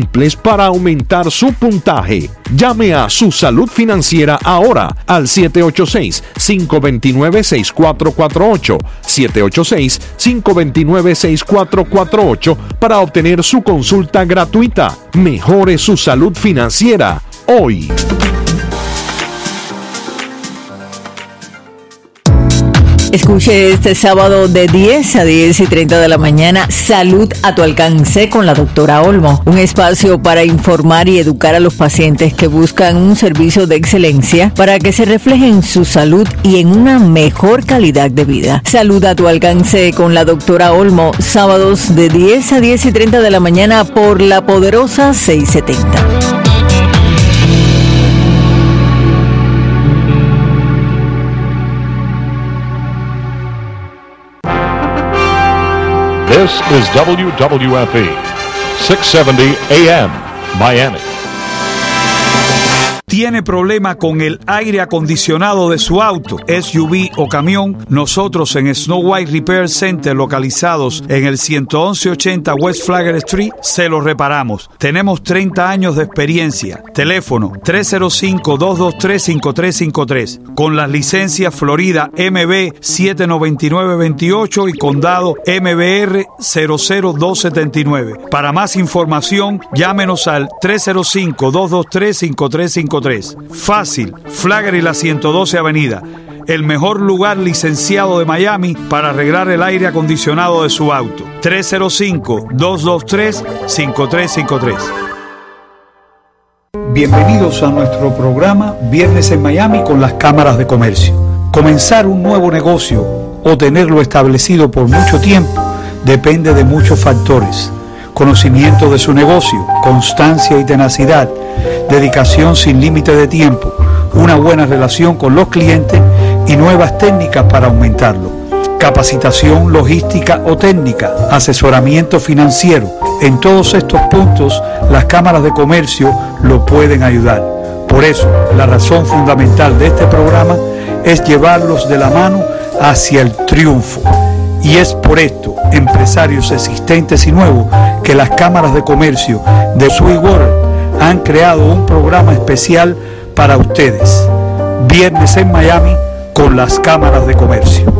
para aumentar su puntaje. Llame a su salud financiera ahora al 786-529-6448. 786-529-6448 para obtener su consulta gratuita. Mejore su salud financiera hoy. Escuche este sábado de 10 a 10 y 30 de la mañana Salud a tu alcance con la doctora Olmo. Un espacio para informar y educar a los pacientes que buscan un servicio de excelencia para que se refleje en su salud y en una mejor calidad de vida. Salud a tu alcance con la doctora Olmo, sábados de 10 a 10 y 30 de la mañana por la poderosa 670. This is WWFE, 670 AM, Miami. Tiene problema con el aire acondicionado de su auto, SUV o camión, nosotros en Snow White Repair Center, localizados en el 11180 West Flagger Street, se lo reparamos. Tenemos 30 años de experiencia. Teléfono 305-223-5353. Con las licencias Florida MB 79928 y Condado MBR 00279. Para más información, llámenos al 305-223-5353. Fácil, Flagger y la 112 Avenida. El mejor lugar licenciado de Miami para arreglar el aire acondicionado de su auto. 305-223-5353. Bienvenidos a nuestro programa Viernes en Miami con las cámaras de comercio. Comenzar un nuevo negocio o tenerlo establecido por mucho tiempo depende de muchos factores. Conocimiento de su negocio, constancia y tenacidad dedicación sin límite de tiempo, una buena relación con los clientes y nuevas técnicas para aumentarlo. Capacitación logística o técnica, asesoramiento financiero. En todos estos puntos las cámaras de comercio lo pueden ayudar. Por eso, la razón fundamental de este programa es llevarlos de la mano hacia el triunfo. Y es por esto, empresarios existentes y nuevos, que las cámaras de comercio de World han creado un programa especial para ustedes. Viernes en Miami con las cámaras de comercio.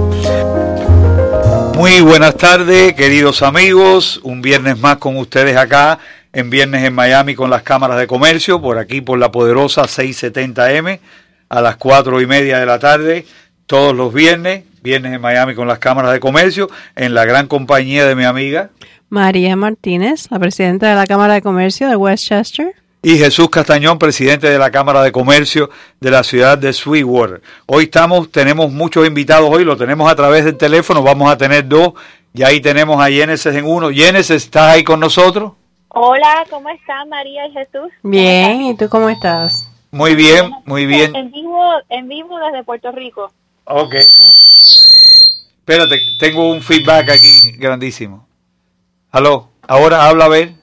Muy buenas tardes, queridos amigos. Un viernes más con ustedes acá en Viernes en Miami con las cámaras de comercio, por aquí por la poderosa 670M a las cuatro y media de la tarde, todos los viernes. Viernes en Miami con las cámaras de comercio, en la gran compañía de mi amiga. María Martínez, la presidenta de la Cámara de Comercio de Westchester y Jesús Castañón, presidente de la Cámara de Comercio de la ciudad de Sweetwater. Hoy estamos, tenemos muchos invitados hoy, lo tenemos a través del teléfono, vamos a tener dos, y ahí tenemos a Yeneses en uno. Yeneses, ¿estás ahí con nosotros? Hola, ¿cómo están María y Jesús? Bien, ¿y tú cómo estás? Muy bien, muy bien. En vivo, en vivo desde Puerto Rico. Ok. Espérate, tengo un feedback aquí grandísimo. Aló, ahora habla a ver.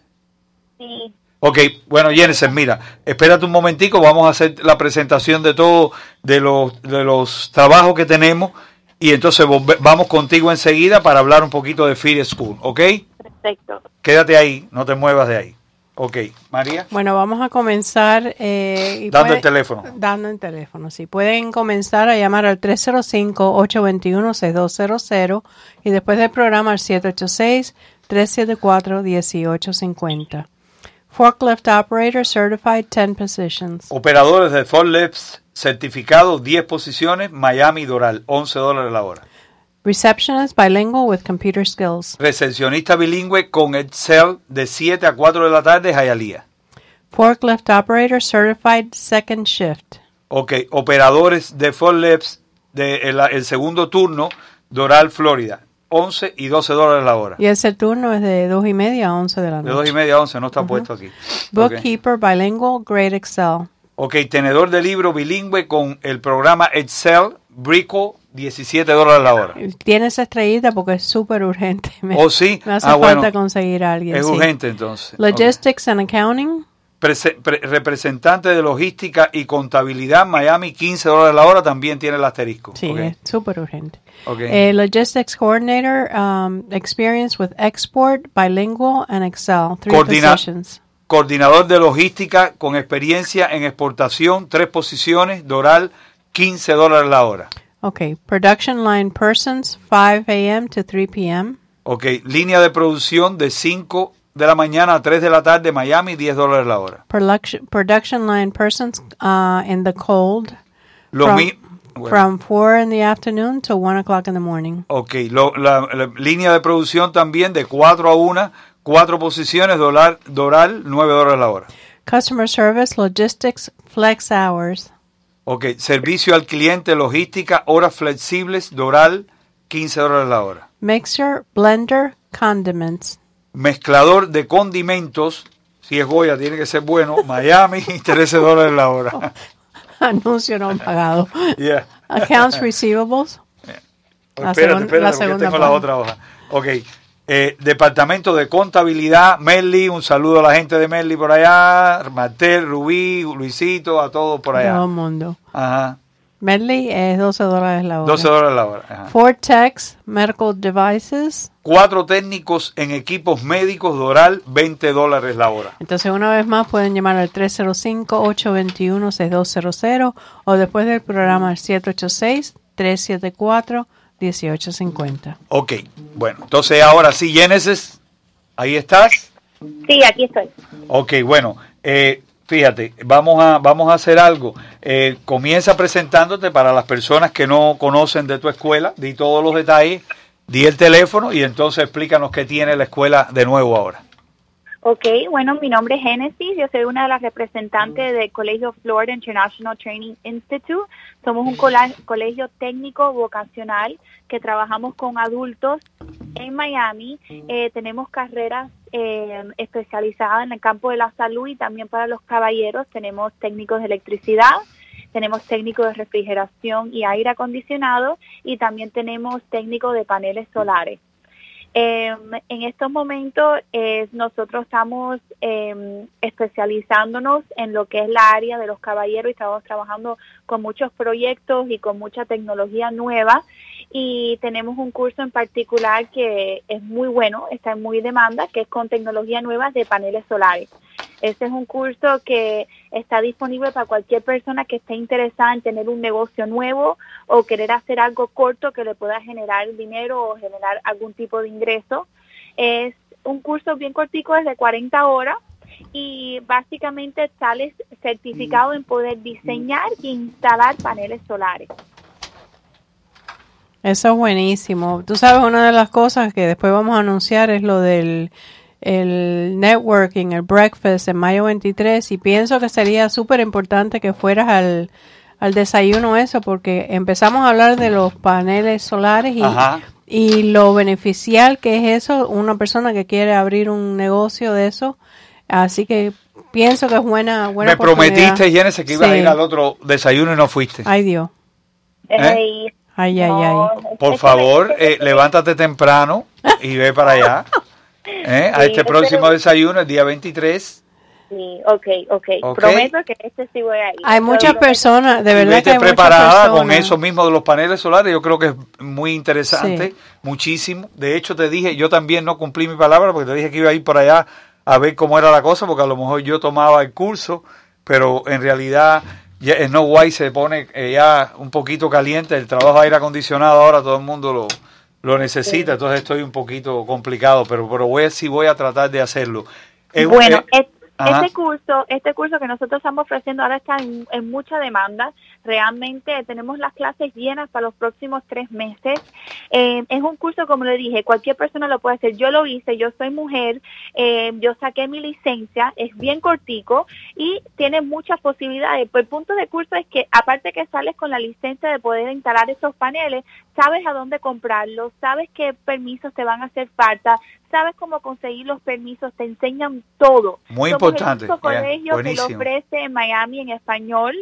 Sí. Ok, bueno, Jensen, mira, espérate un momentico, vamos a hacer la presentación de todo, de los, de los trabajos que tenemos y entonces vamos contigo enseguida para hablar un poquito de Feed School, ¿ok? Perfecto. Quédate ahí, no te muevas de ahí. Ok, María, Bueno, vamos a comenzar. eh, y dando el teléfono. Dando el teléfono, sí. Pueden comenzar a llamar al 305-821-6200 y después del programa al 786-374-1850. Forklift Operator Certified 10 Positions. Operadores de forklifts certificados, 10 posiciones, Miami Doral, 11 dólares la hora. Receptionist Bilingual with Computer Skills. Recepcionista bilingüe con Excel de 7 a 4 de la tarde, Hialeah. Forklift Operator Certified Second Shift. Ok, operadores de forklifts de el, el segundo turno, Doral, Florida, 11 y 12 dólares la hora. Y ese turno es de 2 y media a 11 de la De noche. 2 y media a 11, no está puesto aquí. Ok. Bookkeeper Bilingual Grade Excel. ok, tenedor de libro bilingüe con el programa Excel, Brico, 17 dólares la hora. Tiene esa estrellita porque es súper urgente. Me, ¿Oh, sí? Me hace Ah, falta bueno. conseguir a alguien. Es sí. urgente entonces. Logistics and Accounting. Prese- pre- representante de logística y contabilidad, Miami, 15 dólares la hora, también tiene el asterisco. Sí, Ok. es súper urgente. Ok. Eh, Logistics Coordinator, um, Experience with Export, Bilingual and Excel. Three Coordina- positions. Coordinador de logística con experiencia en exportación, tres posiciones, Doral, 15 dólares la hora. Okay. Production Line Persons, 5 a.m. to 3 p.m. Ok, línea de producción de 5 de la mañana a 3 de la tarde, Miami, 10 dólares la hora. Production, production Line Persons uh, in the cold. Lo from, mi- bueno. from 4 in the afternoon to 1 o'clock in the morning. Ok, lo- la, la línea de producción también de 4 a 1, 4 posiciones, Doral, Doral 9 dólares la hora. Customer Service, Logistics, Flex Hours. Ok, servicio al cliente, logística, horas flexibles, Doral, 15 dólares la hora. Mixer, Blender, Condiments. Mezclador de condimentos, si es Goya tiene que ser bueno, Miami, 13 dólares la hora. Anuncio no pagado. Yeah. Accounts Receivables. La espérate, espérate, la porque tengo la otra hoja. Ok, eh, Departamento de Contabilidad, Merly, un saludo a la gente de Merly por allá, Martel, Rubí, Luisito, a todos por allá. Todo el mundo. Ajá, Medley es 12 dólares la hora. 12 dólares la hora. ajá. Ford Techs, Medical Devices. Cuatro técnicos en equipos médicos, Doral, 20 dólares la hora. Entonces, una vez más, pueden llamar al 305-821-6200 o después del programa al 786-374-1850. Ok, bueno, entonces ahora sí, Genesis, ahí estás. Sí, aquí estoy. Ok, bueno, eh, fíjate, vamos a, vamos a hacer algo. Eh, comienza presentándote para las personas que no conocen de tu escuela, di todos los detalles, di el teléfono y entonces explícanos qué tiene la escuela de nuevo ahora. Ok, bueno, mi nombre es Genesis, yo soy una de las representantes del Colegio Florida International Training Institute. Somos un cola- colegio técnico vocacional que trabajamos con adultos en Miami. Eh, tenemos carreras eh, especializadas en el campo de la salud y también para los caballeros tenemos técnicos de electricidad, tenemos técnicos de refrigeración y aire acondicionado y también tenemos técnicos de paneles solares. Eh, en estos momentos eh, nosotros estamos eh, especializándonos en lo que es la área de los caballeros y estamos trabajando con muchos proyectos y con mucha tecnología nueva y tenemos un curso en particular que es muy bueno, está en muy demanda, que es con tecnología nueva de paneles solares. Este es un curso que está disponible para cualquier persona que esté interesada en tener un negocio nuevo o querer hacer algo corto que le pueda generar dinero o generar algún tipo de ingreso. Es un curso bien cortico, es de 40 horas y básicamente sales certificado en poder diseñar e instalar paneles solares. Eso es buenísimo. Tú sabes, una de las cosas que después vamos a anunciar es lo del el networking, el breakfast en mayo 23 y pienso que sería súper importante que fueras al, al desayuno eso porque empezamos a hablar de los paneles solares y, Ajá. y lo beneficial que es eso, una persona que quiere abrir un negocio de eso. Así que pienso que es buena, buena Me prometiste. Genesis, que ibas a ir al otro desayuno y no fuiste. Ay, Dios. ¿Eh? Ay, ay, ay. Por favor, eh, levántate temprano y ve para allá. ¿eh? A Sí, este es próximo desayuno, el día 23. Sí, ok, ok. Ok. Prometo que este sí voy a ir. Hay muchas Pero- personas, de verdad que hay preparada con eso mismo de los paneles solares. Yo creo que es muy interesante, Sí. muchísimo. De hecho, te dije, yo también no cumplí mi palabra porque te dije que iba a ir por allá a ver cómo era la cosa, porque a lo mejor yo tomaba el curso, pero en realidad ya Snow White se pone eh, ya un poquito caliente. El trabajo de aire acondicionado ahora todo el mundo lo, lo necesita, entonces estoy un poquito complicado, pero, pero voy, sí voy a tratar de hacerlo. Eh, Bueno, eh, ajá. este curso, este curso que nosotros estamos ofreciendo ahora está en, en mucha demanda. Realmente tenemos las clases llenas para los próximos tres meses. Eh, es un curso, como le dije, cualquier persona lo puede hacer. Yo lo hice, yo soy mujer, eh, yo saqué mi licencia, es bien cortico y tiene muchas posibilidades. Pues el punto del curso es que aparte que sales con la licencia de poder instalar esos paneles, sabes a dónde comprarlos, sabes qué permisos te van a hacer falta, sabes cómo conseguir los permisos, te enseñan todo. Muy Somos importante, El único yeah, colegio que lo buenísimo. ofrece en Miami en español.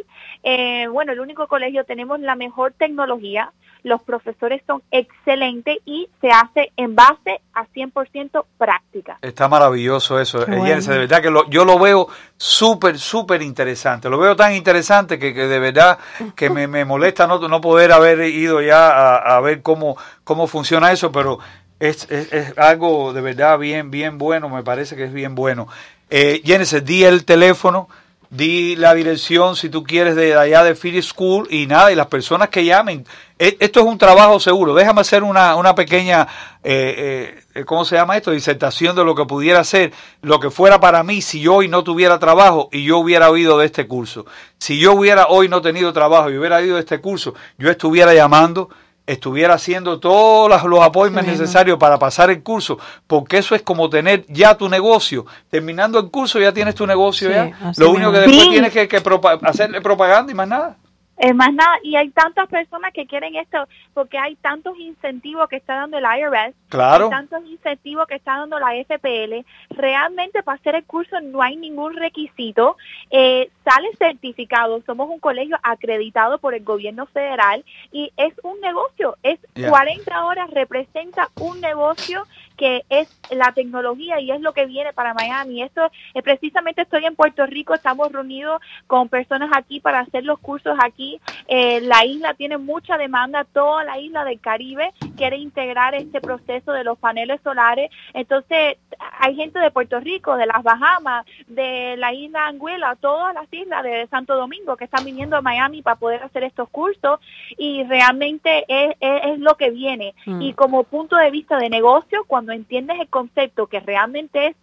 Eh, bueno, el único colegio tenemos la mejor tecnología, los profesores son excelentes y se hace en base a 100% práctica. Está maravilloso eso, bueno. Jensen, de verdad que lo- yo lo veo súper, súper interesante. Lo veo tan interesante que, que de verdad que me, me molesta no, no poder haber ido ya a, a ver cómo, cómo funciona eso, pero es, es, es algo de verdad bien, bien bueno, me parece que es bien bueno. Eh, di el teléfono, di la dirección si tú quieres de allá de Philly School y nada, y las personas que llamen. E- Esto es un trabajo seguro. Déjame hacer una, una pequeña, eh, eh, ¿cómo se llama esto? Disertación de lo que pudiera ser, lo que fuera para mí si yo hoy no tuviera trabajo y yo hubiera oído de este curso. Si yo hubiera hoy no tenido trabajo y hubiera oído de este curso, yo estuviera llamando, estuviera haciendo todos los, appointments Sí, necesarios para pasar el curso, porque eso es como tener ya tu negocio. Terminando el curso ya tienes tu negocio Sí, ya. Lo único que después Sí. tienes que, que propa- hacerle propaganda y más nada. Es más nada, y hay tantas personas que quieren esto porque hay tantos incentivos que está dando el IRS, Claro. hay tantos incentivos que está dando la FPL. Realmente para hacer el curso no hay ningún requisito. Eh, sale certificado, somos un colegio acreditado por el gobierno federal y es un negocio, es Yeah. 40 horas, representa un negocio que es la tecnología y es lo que viene para Miami. Esto eh, precisamente estoy en Puerto Rico, estamos reunidos con personas aquí para hacer los cursos aquí. Eh, la isla tiene mucha demanda, toda la isla del Caribe quiere integrar este proceso de los paneles solares. Entonces, hay gente de Puerto Rico, de las Bahamas, de la isla Anguila, todas las islas de Santo Domingo que están viniendo a Miami para poder hacer estos cursos y realmente es, es- es lo que viene. Mm. Y como punto de vista de negocio, cuando entiendes el concepto que realmente es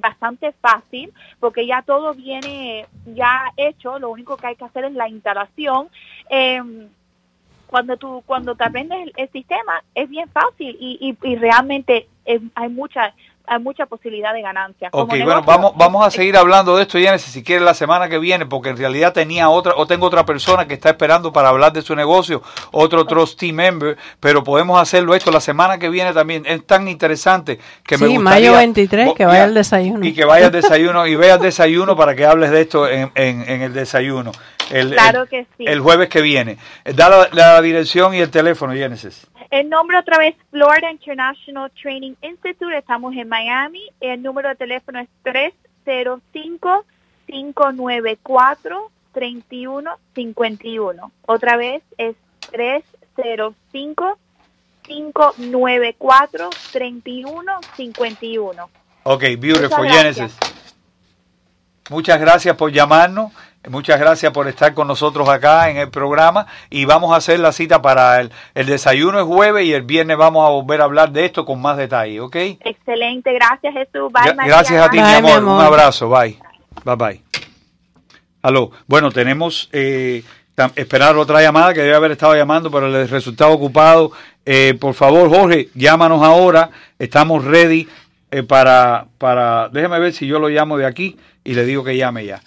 bastante fácil porque ya todo viene ya hecho, lo único que hay que hacer es la instalación. Eh, cuando tú cuando te aprendes el, el sistema es bien fácil y, y, y realmente es- hay mucha hay mucha posibilidad de ganancia. Como Ok, bueno, vamos, vamos a seguir hablando de esto, Genesis, si quieres la semana que viene, porque en realidad tenía otra, o tengo otra persona que está esperando para hablar de su negocio, otro trustee member, pero podemos hacerlo esto la semana que viene también. Es tan interesante que me Sí, gustaría... mayo 23, que vaya ya, al desayuno. Y que vaya al desayuno, y vea al desayuno para que hables de esto en, en, en el desayuno. El, Claro el- que sí. El jueves que viene. Eh, Da la, la dirección y el teléfono, Genesis. El nombre otra vez, Florida International Training Institute. Estamos en Miami. El número de teléfono es 305-594-3151. Otra vez es 305-594-3151. Ok, beautiful, Muchas gracias. Genesis. Muchas gracias por llamarnos. Muchas gracias por estar con nosotros acá en el programa y vamos a hacer la cita para el, el desayuno el jueves y el viernes vamos a volver a hablar de esto con más detalle, ¿ok? Excelente. Gracias, Jesús. Bye, María. gracias a ti, Bye. mi amor. Un abrazo, bye. Bye bye. Aló, bueno, tenemos eh, esperar otra llamada que debe haber estado llamando, pero el resultado ocupado. Eh, por favor, Jorge, llámanos ahora. Estamos ready eh, para, para. Déjame ver si yo lo llamo de aquí y le digo que llame ya.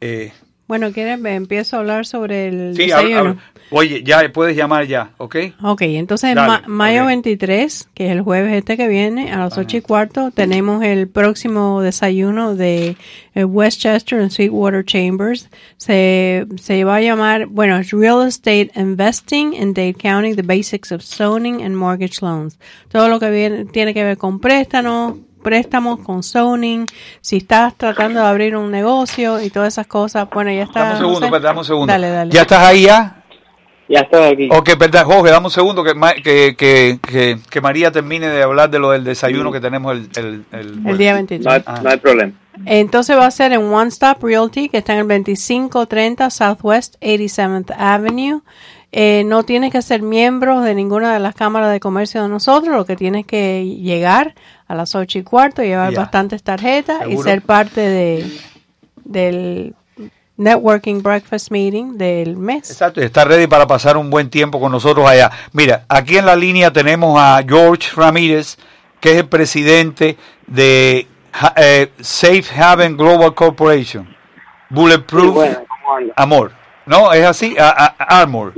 Eh, Bueno, ¿quieres? Empiezo a hablar sobre el sí, desayuno. habla. oye, ya puedes llamar ya, ¿ok? Ok, entonces Dale, ma- mayo ok. 23, que es el jueves este que viene, a las 8 y cuarto, tenemos el próximo desayuno de eh, Westchester en Sweetwater Chambers. Se, se va a llamar, bueno, Real Estate Investing in Dade County, The Basics of Zoning and Mortgage Loans. Todo lo que viene, tiene que ver con préstamos, préstamos con zoning, si estás tratando de abrir un negocio y todas esas cosas. Bueno, ya está. Dame un segundo, José. pues, dame un segundo. Dale, dale. ¿Ya estás ahí ya? Ya estoy aquí. Ok, verdad, Jorge, dame un segundo que, que, que, que, que María termine de hablar de lo del desayuno que tenemos el... El, el, El día 23. No hay, Ah. no hay problema. Entonces va a ser en One Stop Realty, que está en el 2530 Southwest 87th Avenue. Eh, no tienes que ser miembro de ninguna de las cámaras de comercio de nosotros, lo que tienes que llegar a las ocho y cuarto, llevar bastantes tarjetas y ser parte de del Networking Breakfast Meeting del mes. Exacto, y está ready para pasar un buen tiempo con nosotros allá. Mira, aquí en la línea tenemos a George Ramírez, que es el presidente de eh, Safe Haven Global Corporation. Bulletproof. Amor. ¿No? ¿Es así? A- a- Armor.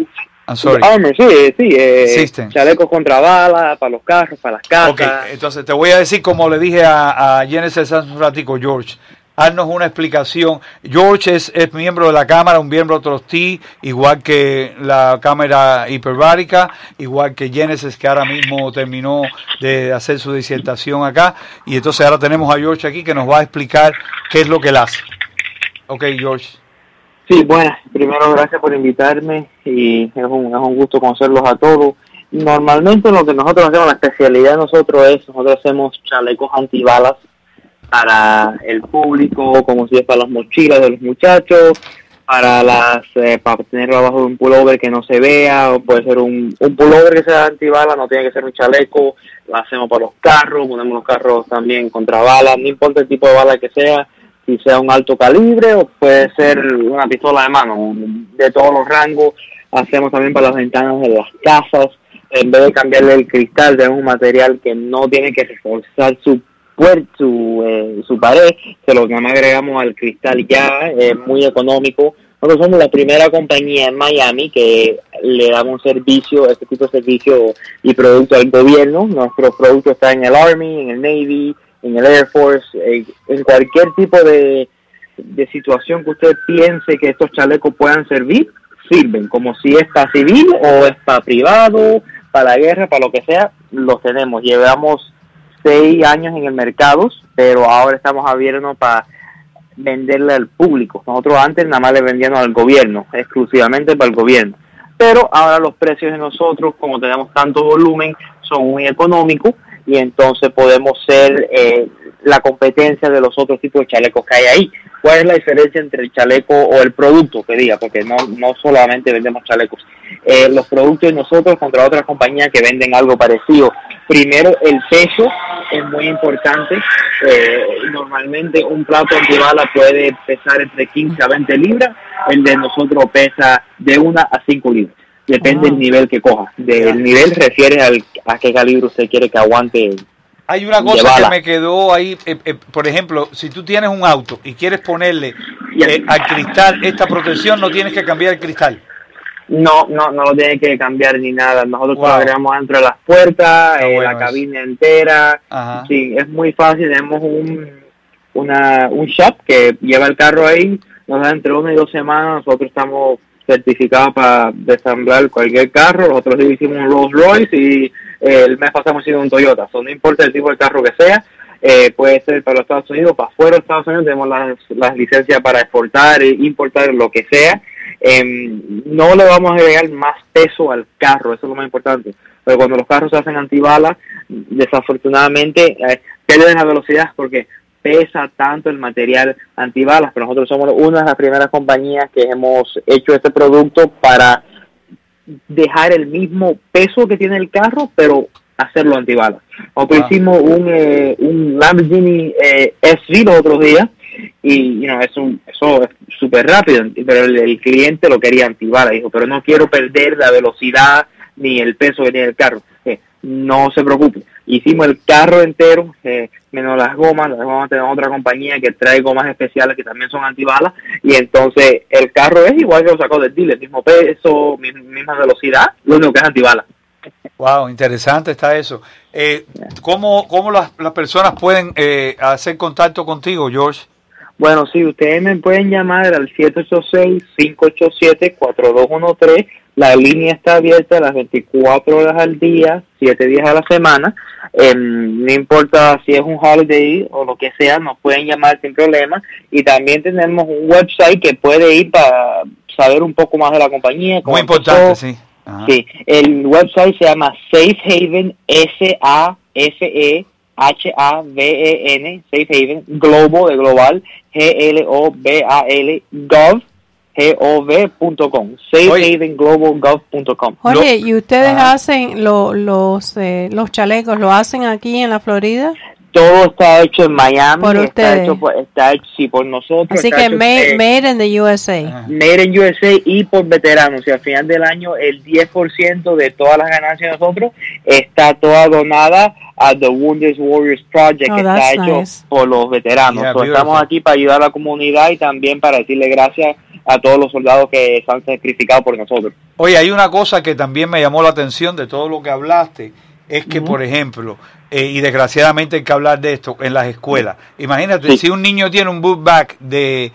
I'm sorry. Armor, sí, sí. Eh, System. chalecos contra balas, para los carros, para las casas. Ok, entonces te voy a decir como le dije a, a Genesis hace un ratico, George. Haznos una explicación. George es, es miembro de la Cámara, un miembro trustee, igual que la Cámara Hiperbárica, igual que Genesis, que ahora mismo terminó de hacer su disertación acá. Y entonces ahora tenemos a George aquí que nos va a explicar qué es lo que él hace. Ok, George. Sí, bueno, primero gracias por invitarme y es un, es un gusto conocerlos a todos. Normalmente lo que nosotros hacemos, la especialidad de nosotros es, nosotros hacemos chalecos antibalas para el público, como si es para las mochilas de los muchachos, para las eh, para tenerlo abajo de un pullover que no se vea, o puede ser un, un pullover que sea antibala, no tiene que ser un chaleco, lo hacemos para los carros, ponemos los carros también contra balas, no importa el tipo de bala que sea, si sea un alto calibre o puede ser una pistola de mano, de todos los rangos, hacemos también para las ventanas de las casas, en vez de cambiarle el cristal, tenemos un material que no tiene que reforzar su su, eh, su pared, se lo que más agregamos al cristal ya, es muy económico. Nosotros somos la primera compañía en Miami que le damos servicio, este tipo de servicio y producto al gobierno. Nuestros productos están en el Army, en el Navy, en el Air Force, eh, en cualquier tipo de, de situación que usted piense que estos chalecos puedan servir, sirven, como si es para civil o es para privado, para la guerra, para lo que sea, los tenemos. Llevamos seis años en el mercado, pero ahora estamos abiertos para venderle al público. Nosotros antes nada más le vendíamos al gobierno, exclusivamente para el gobierno. Pero ahora los precios de nosotros, como tenemos tanto volumen, son muy económicos y entonces podemos ser eh, la competencia de los otros tipos de chalecos que hay ahí. ¿Cuál es la diferencia entre el chaleco o el producto que diga? Porque no, no solamente vendemos chalecos. Eh, los productos de nosotros contra otras compañías que venden algo parecido. Primero, el peso es muy importante. Eh, normalmente un plato antibala puede pesar entre 15 a 20 libras. El de nosotros pesa de 1 a 5 libras. Depende del nivel que coja. Del nivel refiere al, a qué calibre usted quiere que aguante Hay una cosa que me quedó ahí, eh, eh, por ejemplo, si tú tienes un auto y quieres ponerle eh, al cristal esta protección, no tienes que cambiar el cristal. No, no, no lo tiene que cambiar ni nada. Nosotros Wow. lo agregamos dentro de las puertas, bueno la eso. cabina entera. Ajá. Sí, es muy fácil. Tenemos un, una, un shop que lleva el carro ahí. Nos da entre una y dos semanas. Nosotros estamos certificados para desamblar cualquier carro. Nosotros hicimos un Rolls Royce y eh, el mes pasado sido un Toyota. So, no importa el tipo de carro que sea. eh, puede ser para los Estados Unidos, para fuera de Estados Unidos tenemos las, las licencias para exportar e importar lo que sea. Em, no le vamos a agregar más peso al carro, eso es lo más importante. Pero cuando los carros se hacen antibalas, desafortunadamente eh, pierden la velocidad porque pesa tanto el material antibalas. Pero nosotros somos una de las primeras compañías que hemos hecho este producto para dejar el mismo peso que tiene el carro, pero hacerlo antibalas. Nosotros hicimos un, eh, un Lamborghini eh, SV los otros días y you know, es un, eso es súper rápido, pero el, el cliente lo quería antibalas, dijo, pero no quiero perder la velocidad ni el peso que tiene el carro. Eh, no se preocupe. Hicimos el carro entero, eh, menos las gomas, las gomas tenemos otra compañía que trae gomas especiales que también son antibalas, y entonces el carro es igual que lo sacó del dealer, mismo peso, mi- misma velocidad, lo único que es antibalas. Wow, interesante está eso. Eh, ¿Cómo, cómo las, las personas pueden eh, hacer contacto contigo, George? Bueno, sí, ustedes me pueden llamar al 786-587-4213 La línea está abierta las 24 horas al día, 7 días a la semana. Em, no importa si es un holiday o lo que sea, nos pueden llamar sin problema. Y también tenemos un website que puede ir para saber un poco más de la compañía. Muy importante, empezó. sí. Ajá. Sí, el website se llama Safe Haven, S-A-F-E-H-A-V-E-N, Safe Haven, Globo de global, G-L-O-B-A-L, gov, G-O-V.com, safehavenglobalgov.com. Oye, ¿y ustedes hacen lo- los, eh, los chalecos, lo hacen aquí en la Florida? Todo está hecho en Miami, Por está ustedes. hecho, por, está hecho sí, por nosotros. Así que made, eh, made in the USA. Made in USA y por veteranos. Y al final del año, el 10% de todas las ganancias de nosotros está toda donada a The Wounded Warriors Project, Oh, que está hecho nice. por los veteranos. Yeah, So, estamos aquí para ayudar a la comunidad y también para decirle gracias a todos los soldados que se han sacrificado por nosotros. Oye, hay una cosa que también me llamó la atención de todo lo que hablaste, es que, por ejemplo, eh, y desgraciadamente hay que hablar de esto en las escuelas. Imagínate, si un niño tiene un book bag de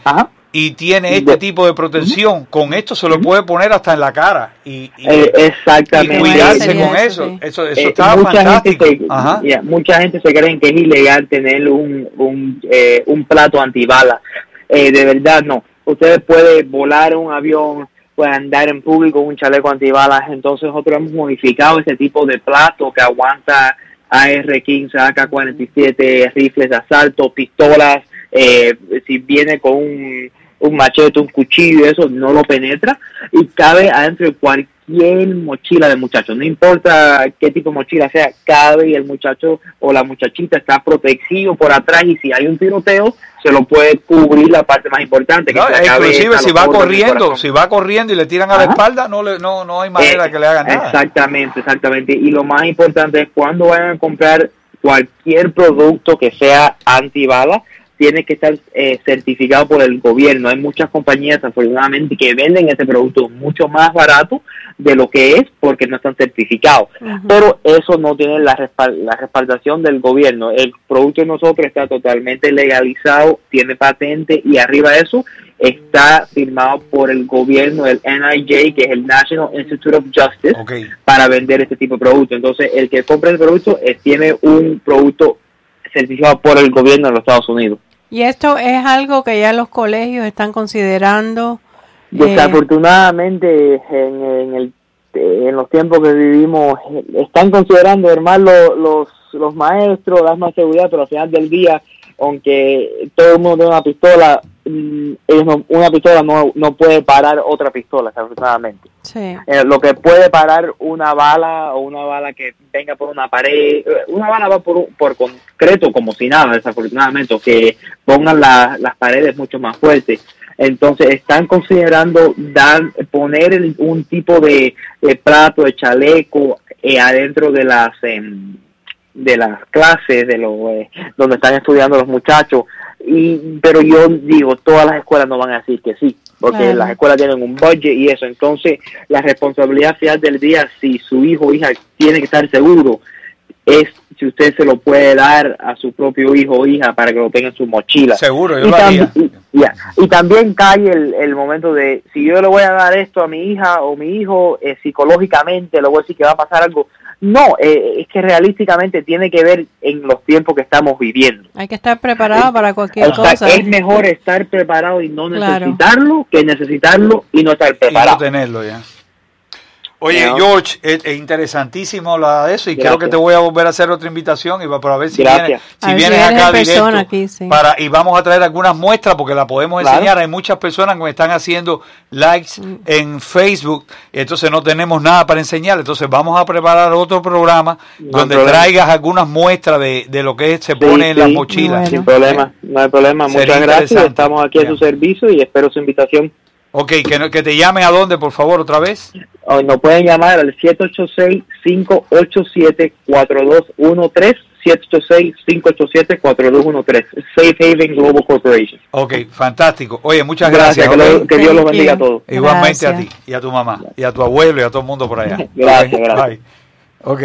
y tiene este tipo de protección, con esto se lo puede poner hasta en la cara y, y- Eh, exactamente. y cuidarse con eso. sí. Eso, eso Eh, está mucha fantástico. Gente se, Ajá. yeah, mucha gente se cree que es ilegal tener un, un, eh, un plato antibala. Eh, de verdad, no. Usted puede volar un avión, puede andar en público un chaleco antibalas. Entonces, nosotros hemos modificado ese tipo de plato que aguanta AR-15, AK-47, rifles de asalto, pistolas. eh, si viene con un, un machete, un cuchillo, eso no lo penetra y cabe adentro de cualquier mochila de muchacho. No importa qué tipo de mochila sea, cabe y el muchacho o la muchachita está protegido por atrás y si hay un tiroteo, se lo puede cubrir la parte más importante. Que No, inclusive si va corriendo, si va corriendo y le tiran a la Ajá. espalda, no, le, no, no hay manera Eh, que le hagan nada. Exactamente, exactamente. Y lo más importante es cuando vayan a comprar cualquier producto que sea antibala, tiene que estar eh, certificado por el gobierno. Hay muchas compañías, afortunadamente, que venden ese producto mucho más barato de lo que es porque no están certificados. Pero eso no tiene la, respal- la respaldación del gobierno. El producto de nosotros está totalmente legalizado, tiene patente y arriba de eso está firmado por el gobierno, el NIJ, que es el National Institute of Justice, para vender este tipo de producto. Entonces, el que compra el producto eh, tiene un producto certificado por el gobierno de los Estados Unidos. Y esto es algo que ya los colegios están considerando. Desafortunadamente, en, en, el, en los tiempos que vivimos, están considerando, hermano, los, los maestros, dar más seguridad, pero al final del día, aunque todo el mundo tiene una pistola, mm, ellos no- una pistola no, no puede parar otra pistola, desafortunadamente. sí. Eh, lo que puede parar una bala o una bala que venga por una pared, eh, una bala va por, por concreto como si nada, desafortunadamente, o que pongan la- las paredes mucho más fuertes. Entonces están considerando dar, poner el- un tipo de, de plato, de chaleco eh, adentro de las em, de las clases, de los eh, donde están estudiando los muchachos. Y, pero yo digo, todas las escuelas no van a decir que sí, porque Claro. las escuelas tienen un budget y eso. Entonces, la responsabilidad final del día, si su hijo o hija tiene que estar seguro, es si usted se lo puede dar a su propio hijo o hija para que lo tenga en su mochila. Seguro, yo y, lo haría. y, ya. y también cae el, el momento de, si yo le voy a dar esto a mi hija o mi hijo, eh, psicológicamente le voy a decir que va a pasar algo. No, eh, es que realísticamente tiene que ver en los tiempos que estamos viviendo. Hay que estar preparado para cualquier O sea, cosa. es mejor estar preparado y no Claro. necesitarlo que necesitarlo y no estar y no preparado. tenerlo ya. Oye, No. George, es, es interesantísimo la de eso y creo que te voy a volver a hacer otra invitación y va para ver si Gracias. vienes, si vienes acá directo aquí, sí. para y vamos a traer algunas muestras porque la podemos Claro. enseñar. Hay muchas personas que me están haciendo likes Mm. en Facebook entonces no tenemos nada para enseñar. Entonces vamos a preparar otro programa No donde problema. traigas algunas muestras de, de lo que se Sí, pone en las sí, mochilas. Sin problema, no hay problema. Sería Muchas gracias. Estamos aquí a su servicio y espero su invitación. Ok, que, no- que te llamen a dónde, por favor, otra vez. Hoy nos pueden llamar al 786-587-4213. 786-587-4213. Safe Haven Global Corporation. Ok, fantástico. Oye, muchas Gracias, gracias. que ok. lo- que Dios los Thank bendiga you. a todos. Igualmente Gracias. a ti y a tu mamá y a tu abuelo y a todo el mundo por allá. Gracias, gracias. bye. Ok.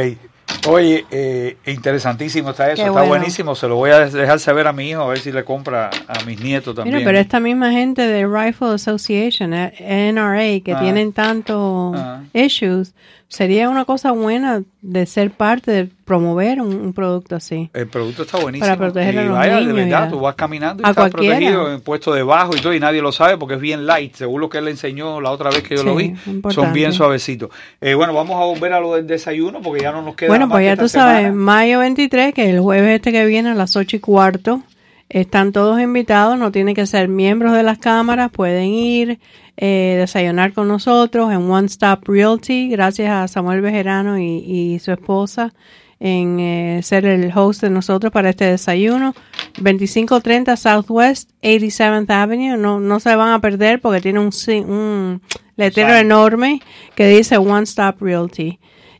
Oye, eh, interesantísimo está eso, Qué está bueno. buenísimo. Se lo voy a dejar saber a mi hijo, a ver si le compra a mis nietos también. Mira, pero esta misma gente de Rifle Association, eh, NRA, que Ah. tienen tantos Ah. issues, sería una cosa buena de ser parte de promover un, un producto así. El producto está buenísimo. Para proteger a los vaya, niños de verdad, tú vas caminando y a estás cualquiera. protegido en puesto debajo y todo, y nadie lo sabe porque es bien light, según lo que él le enseñó la otra vez que yo lo Sí, vi. Son importante. bien suavecitos. Eh, bueno, vamos a volver a lo del desayuno porque ya no nos queda Bueno, más pues ya tú sabes, semana. mayo 23, que el jueves este que viene a las 8 y cuarto, están todos invitados, no tienen que ser miembros de las cámaras, pueden ir, eh, desayunar con nosotros en One Stop Realty, gracias a Samuel Bejerano y, y su esposa en eh, ser el host de nosotros para este desayuno. 2530 Southwest 87th Avenue, no, no se van a perder porque tiene un, un letrero enorme que dice One Stop Realty.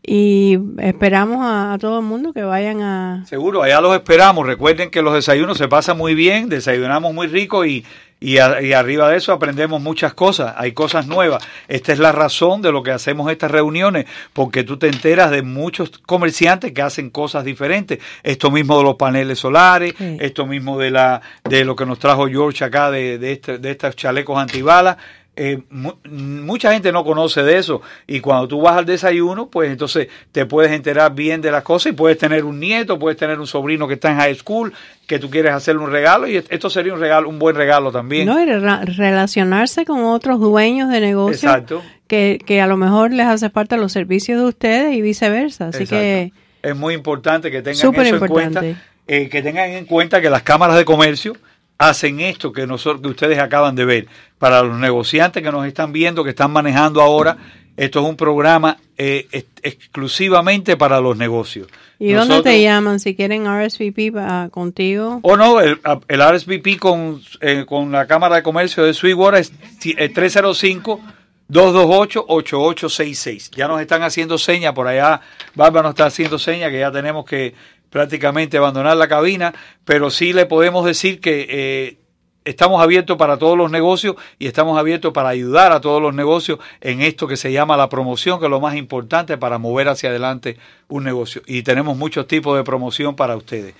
Y esperamos a, a todo el mundo que vayan a... Seguro, allá los esperamos. Recuerden que los desayunos se pasan muy bien, desayunamos muy rico y, y, a- y arriba de eso aprendemos muchas cosas. Hay cosas nuevas. Esta es la razón de lo que hacemos estas reuniones, porque tú te enteras de muchos comerciantes que hacen cosas diferentes. Esto mismo de los paneles solares, Sí. esto mismo de la de lo que nos trajo George acá de, de, este- de estos chalecos antibalas. Eh, mu- mucha gente no conoce de eso y cuando tú vas al desayuno pues entonces te puedes enterar bien de las cosas y puedes tener un nieto puedes tener un sobrino que está en high school que tú quieres hacerle un regalo y esto sería un regalo un buen regalo también No, y rela- relacionarse con otros dueños de negocio exacto que, que a lo mejor les hace falta los servicios de ustedes y viceversa. Así Exacto. que es muy importante que tengan eso en cuenta eh, que tengan en cuenta que las cámaras de comercio hacen esto que nosotros que ustedes acaban de ver para los negociantes que nos están viendo que están manejando ahora esto es un programa eh, ex- exclusivamente para los negocios ¿Y dónde te llaman si quieren RSVP pa- contigo? o no, el, el RSVP con, eh, con la Cámara de Comercio de Sweetwater es eh, 305-228-8866. Ya nos están haciendo señas, por allá Bárbara nos está haciendo señas que ya tenemos que prácticamente abandonar la cabina, pero sí le podemos decir que eh, estamos abiertos para todos los negocios y estamos abiertos para ayudar a todos los negocios en esto que se llama la promoción, que es lo más importante para mover hacia adelante un negocio. Y tenemos muchos tipos de promoción para ustedes.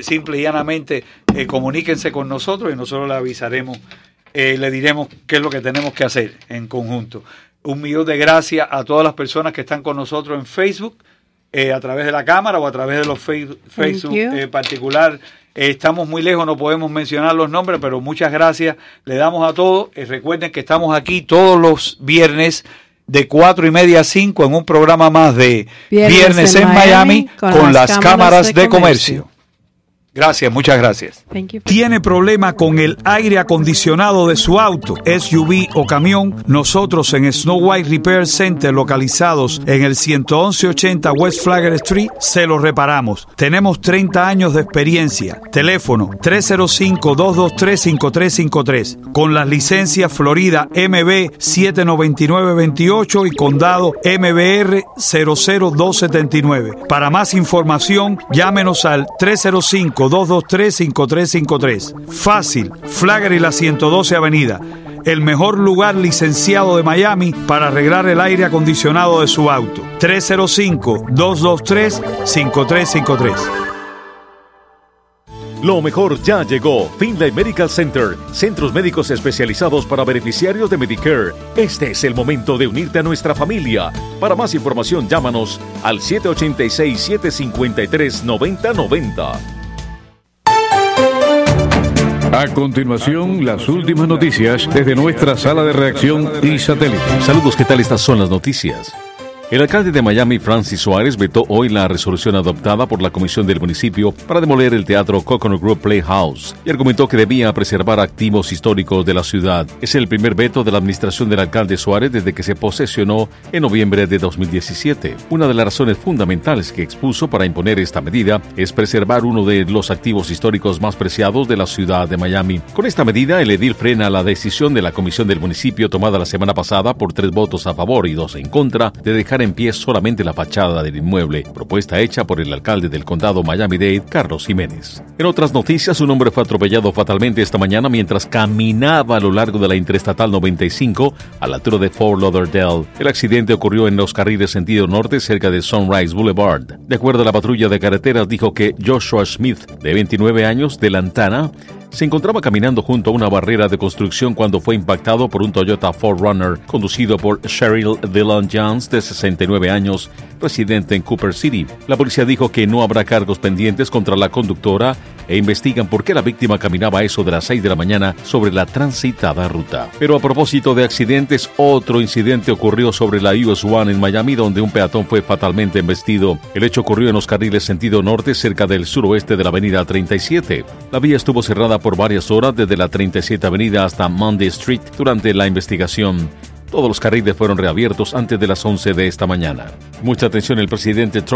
Simple y llanamente eh, comuníquense con nosotros y nosotros le avisaremos, eh, le diremos qué es lo que tenemos que hacer en conjunto. Un millón de gracias a todas las personas que están con nosotros en Facebook, eh, a través de la cámara o a través de los Facebook en particular. Eh, estamos muy lejos, no podemos mencionar los nombres, pero muchas gracias le damos a todos. Eh, recuerden que estamos aquí todos los viernes de cuatro y media a cinco en un programa más de Viernes, en Miami, con, las, cámaras, de, comercio. Gracias, muchas gracias. ¿Tiene problema con el aire acondicionado de su auto, SUV o camión? Nosotros en Snow White Repair Center, localizados en el 11180 West Flagger Street, se lo reparamos. Tenemos 30 años de experiencia. Teléfono 305-223-5353. Con las licencias Florida MB 79928 y Condado MBR 00279. Para más información, llámenos al 305-223-5353. Fácil, Flagger y la 112 Avenida. El mejor lugar licenciado de Miami para arreglar el aire acondicionado de su auto. 305-223-5353. Lo mejor ya llegó. Finlay Medical Center. Centros médicos especializados para beneficiarios de Medicare. Este es el momento de unirte a nuestra familia. Para más información, llámanos al 786-753-9090. A continuación, las últimas noticias desde nuestra sala de reacción y satélite. Saludos, ¿qué tal? Estas son las noticias. El alcalde de Miami, Francis Suárez, vetó hoy la resolución adoptada por la comisión del municipio para demoler el teatro Coconut Grove Playhouse y argumentó que debía preservar activos históricos de la ciudad. Es el primer veto de la administración del alcalde Suárez desde que se posesionó en noviembre de 2017. Una de las razones fundamentales que expuso para imponer esta medida es preservar uno de los activos históricos más preciados de la ciudad de Miami. Con esta medida, el edil frena la decisión de la comisión del municipio tomada la semana pasada por tres votos a favor y dos en contra de dejar en pie solamente la fachada del inmueble, propuesta hecha por el alcalde del condado Miami-Dade, Carlos Jiménez. En otras noticias, un hombre fue atropellado fatalmente esta mañana mientras caminaba a lo largo de la Interestatal 95 a la altura de Fort Lauderdale. El accidente ocurrió en los carriles sentido norte cerca de Sunrise Boulevard. De acuerdo a la patrulla de carreteras, dijo que Joshua Smith, de 29 años, de Lantana, se encontraba caminando junto a una barrera de construcción cuando fue impactado por un Toyota 4Runner conducido por Cheryl Dillon Jones, de 69 años, residente en Cooper City. La policía dijo que no habrá cargos pendientes contra la conductora e investigan por qué la víctima caminaba a eso de las 6 de la mañana sobre la transitada ruta. Pero a propósito de accidentes, otro incidente ocurrió sobre la US One en Miami donde un peatón fue fatalmente embestido. El hecho ocurrió en los carriles sentido norte cerca del suroeste de la avenida 37. La vía estuvo cerrada por varias horas desde la 37 avenida hasta Monday Street durante la investigación. Todos los carriles fueron reabiertos antes de las 11 de esta mañana. Mucha atención, el presidente Trump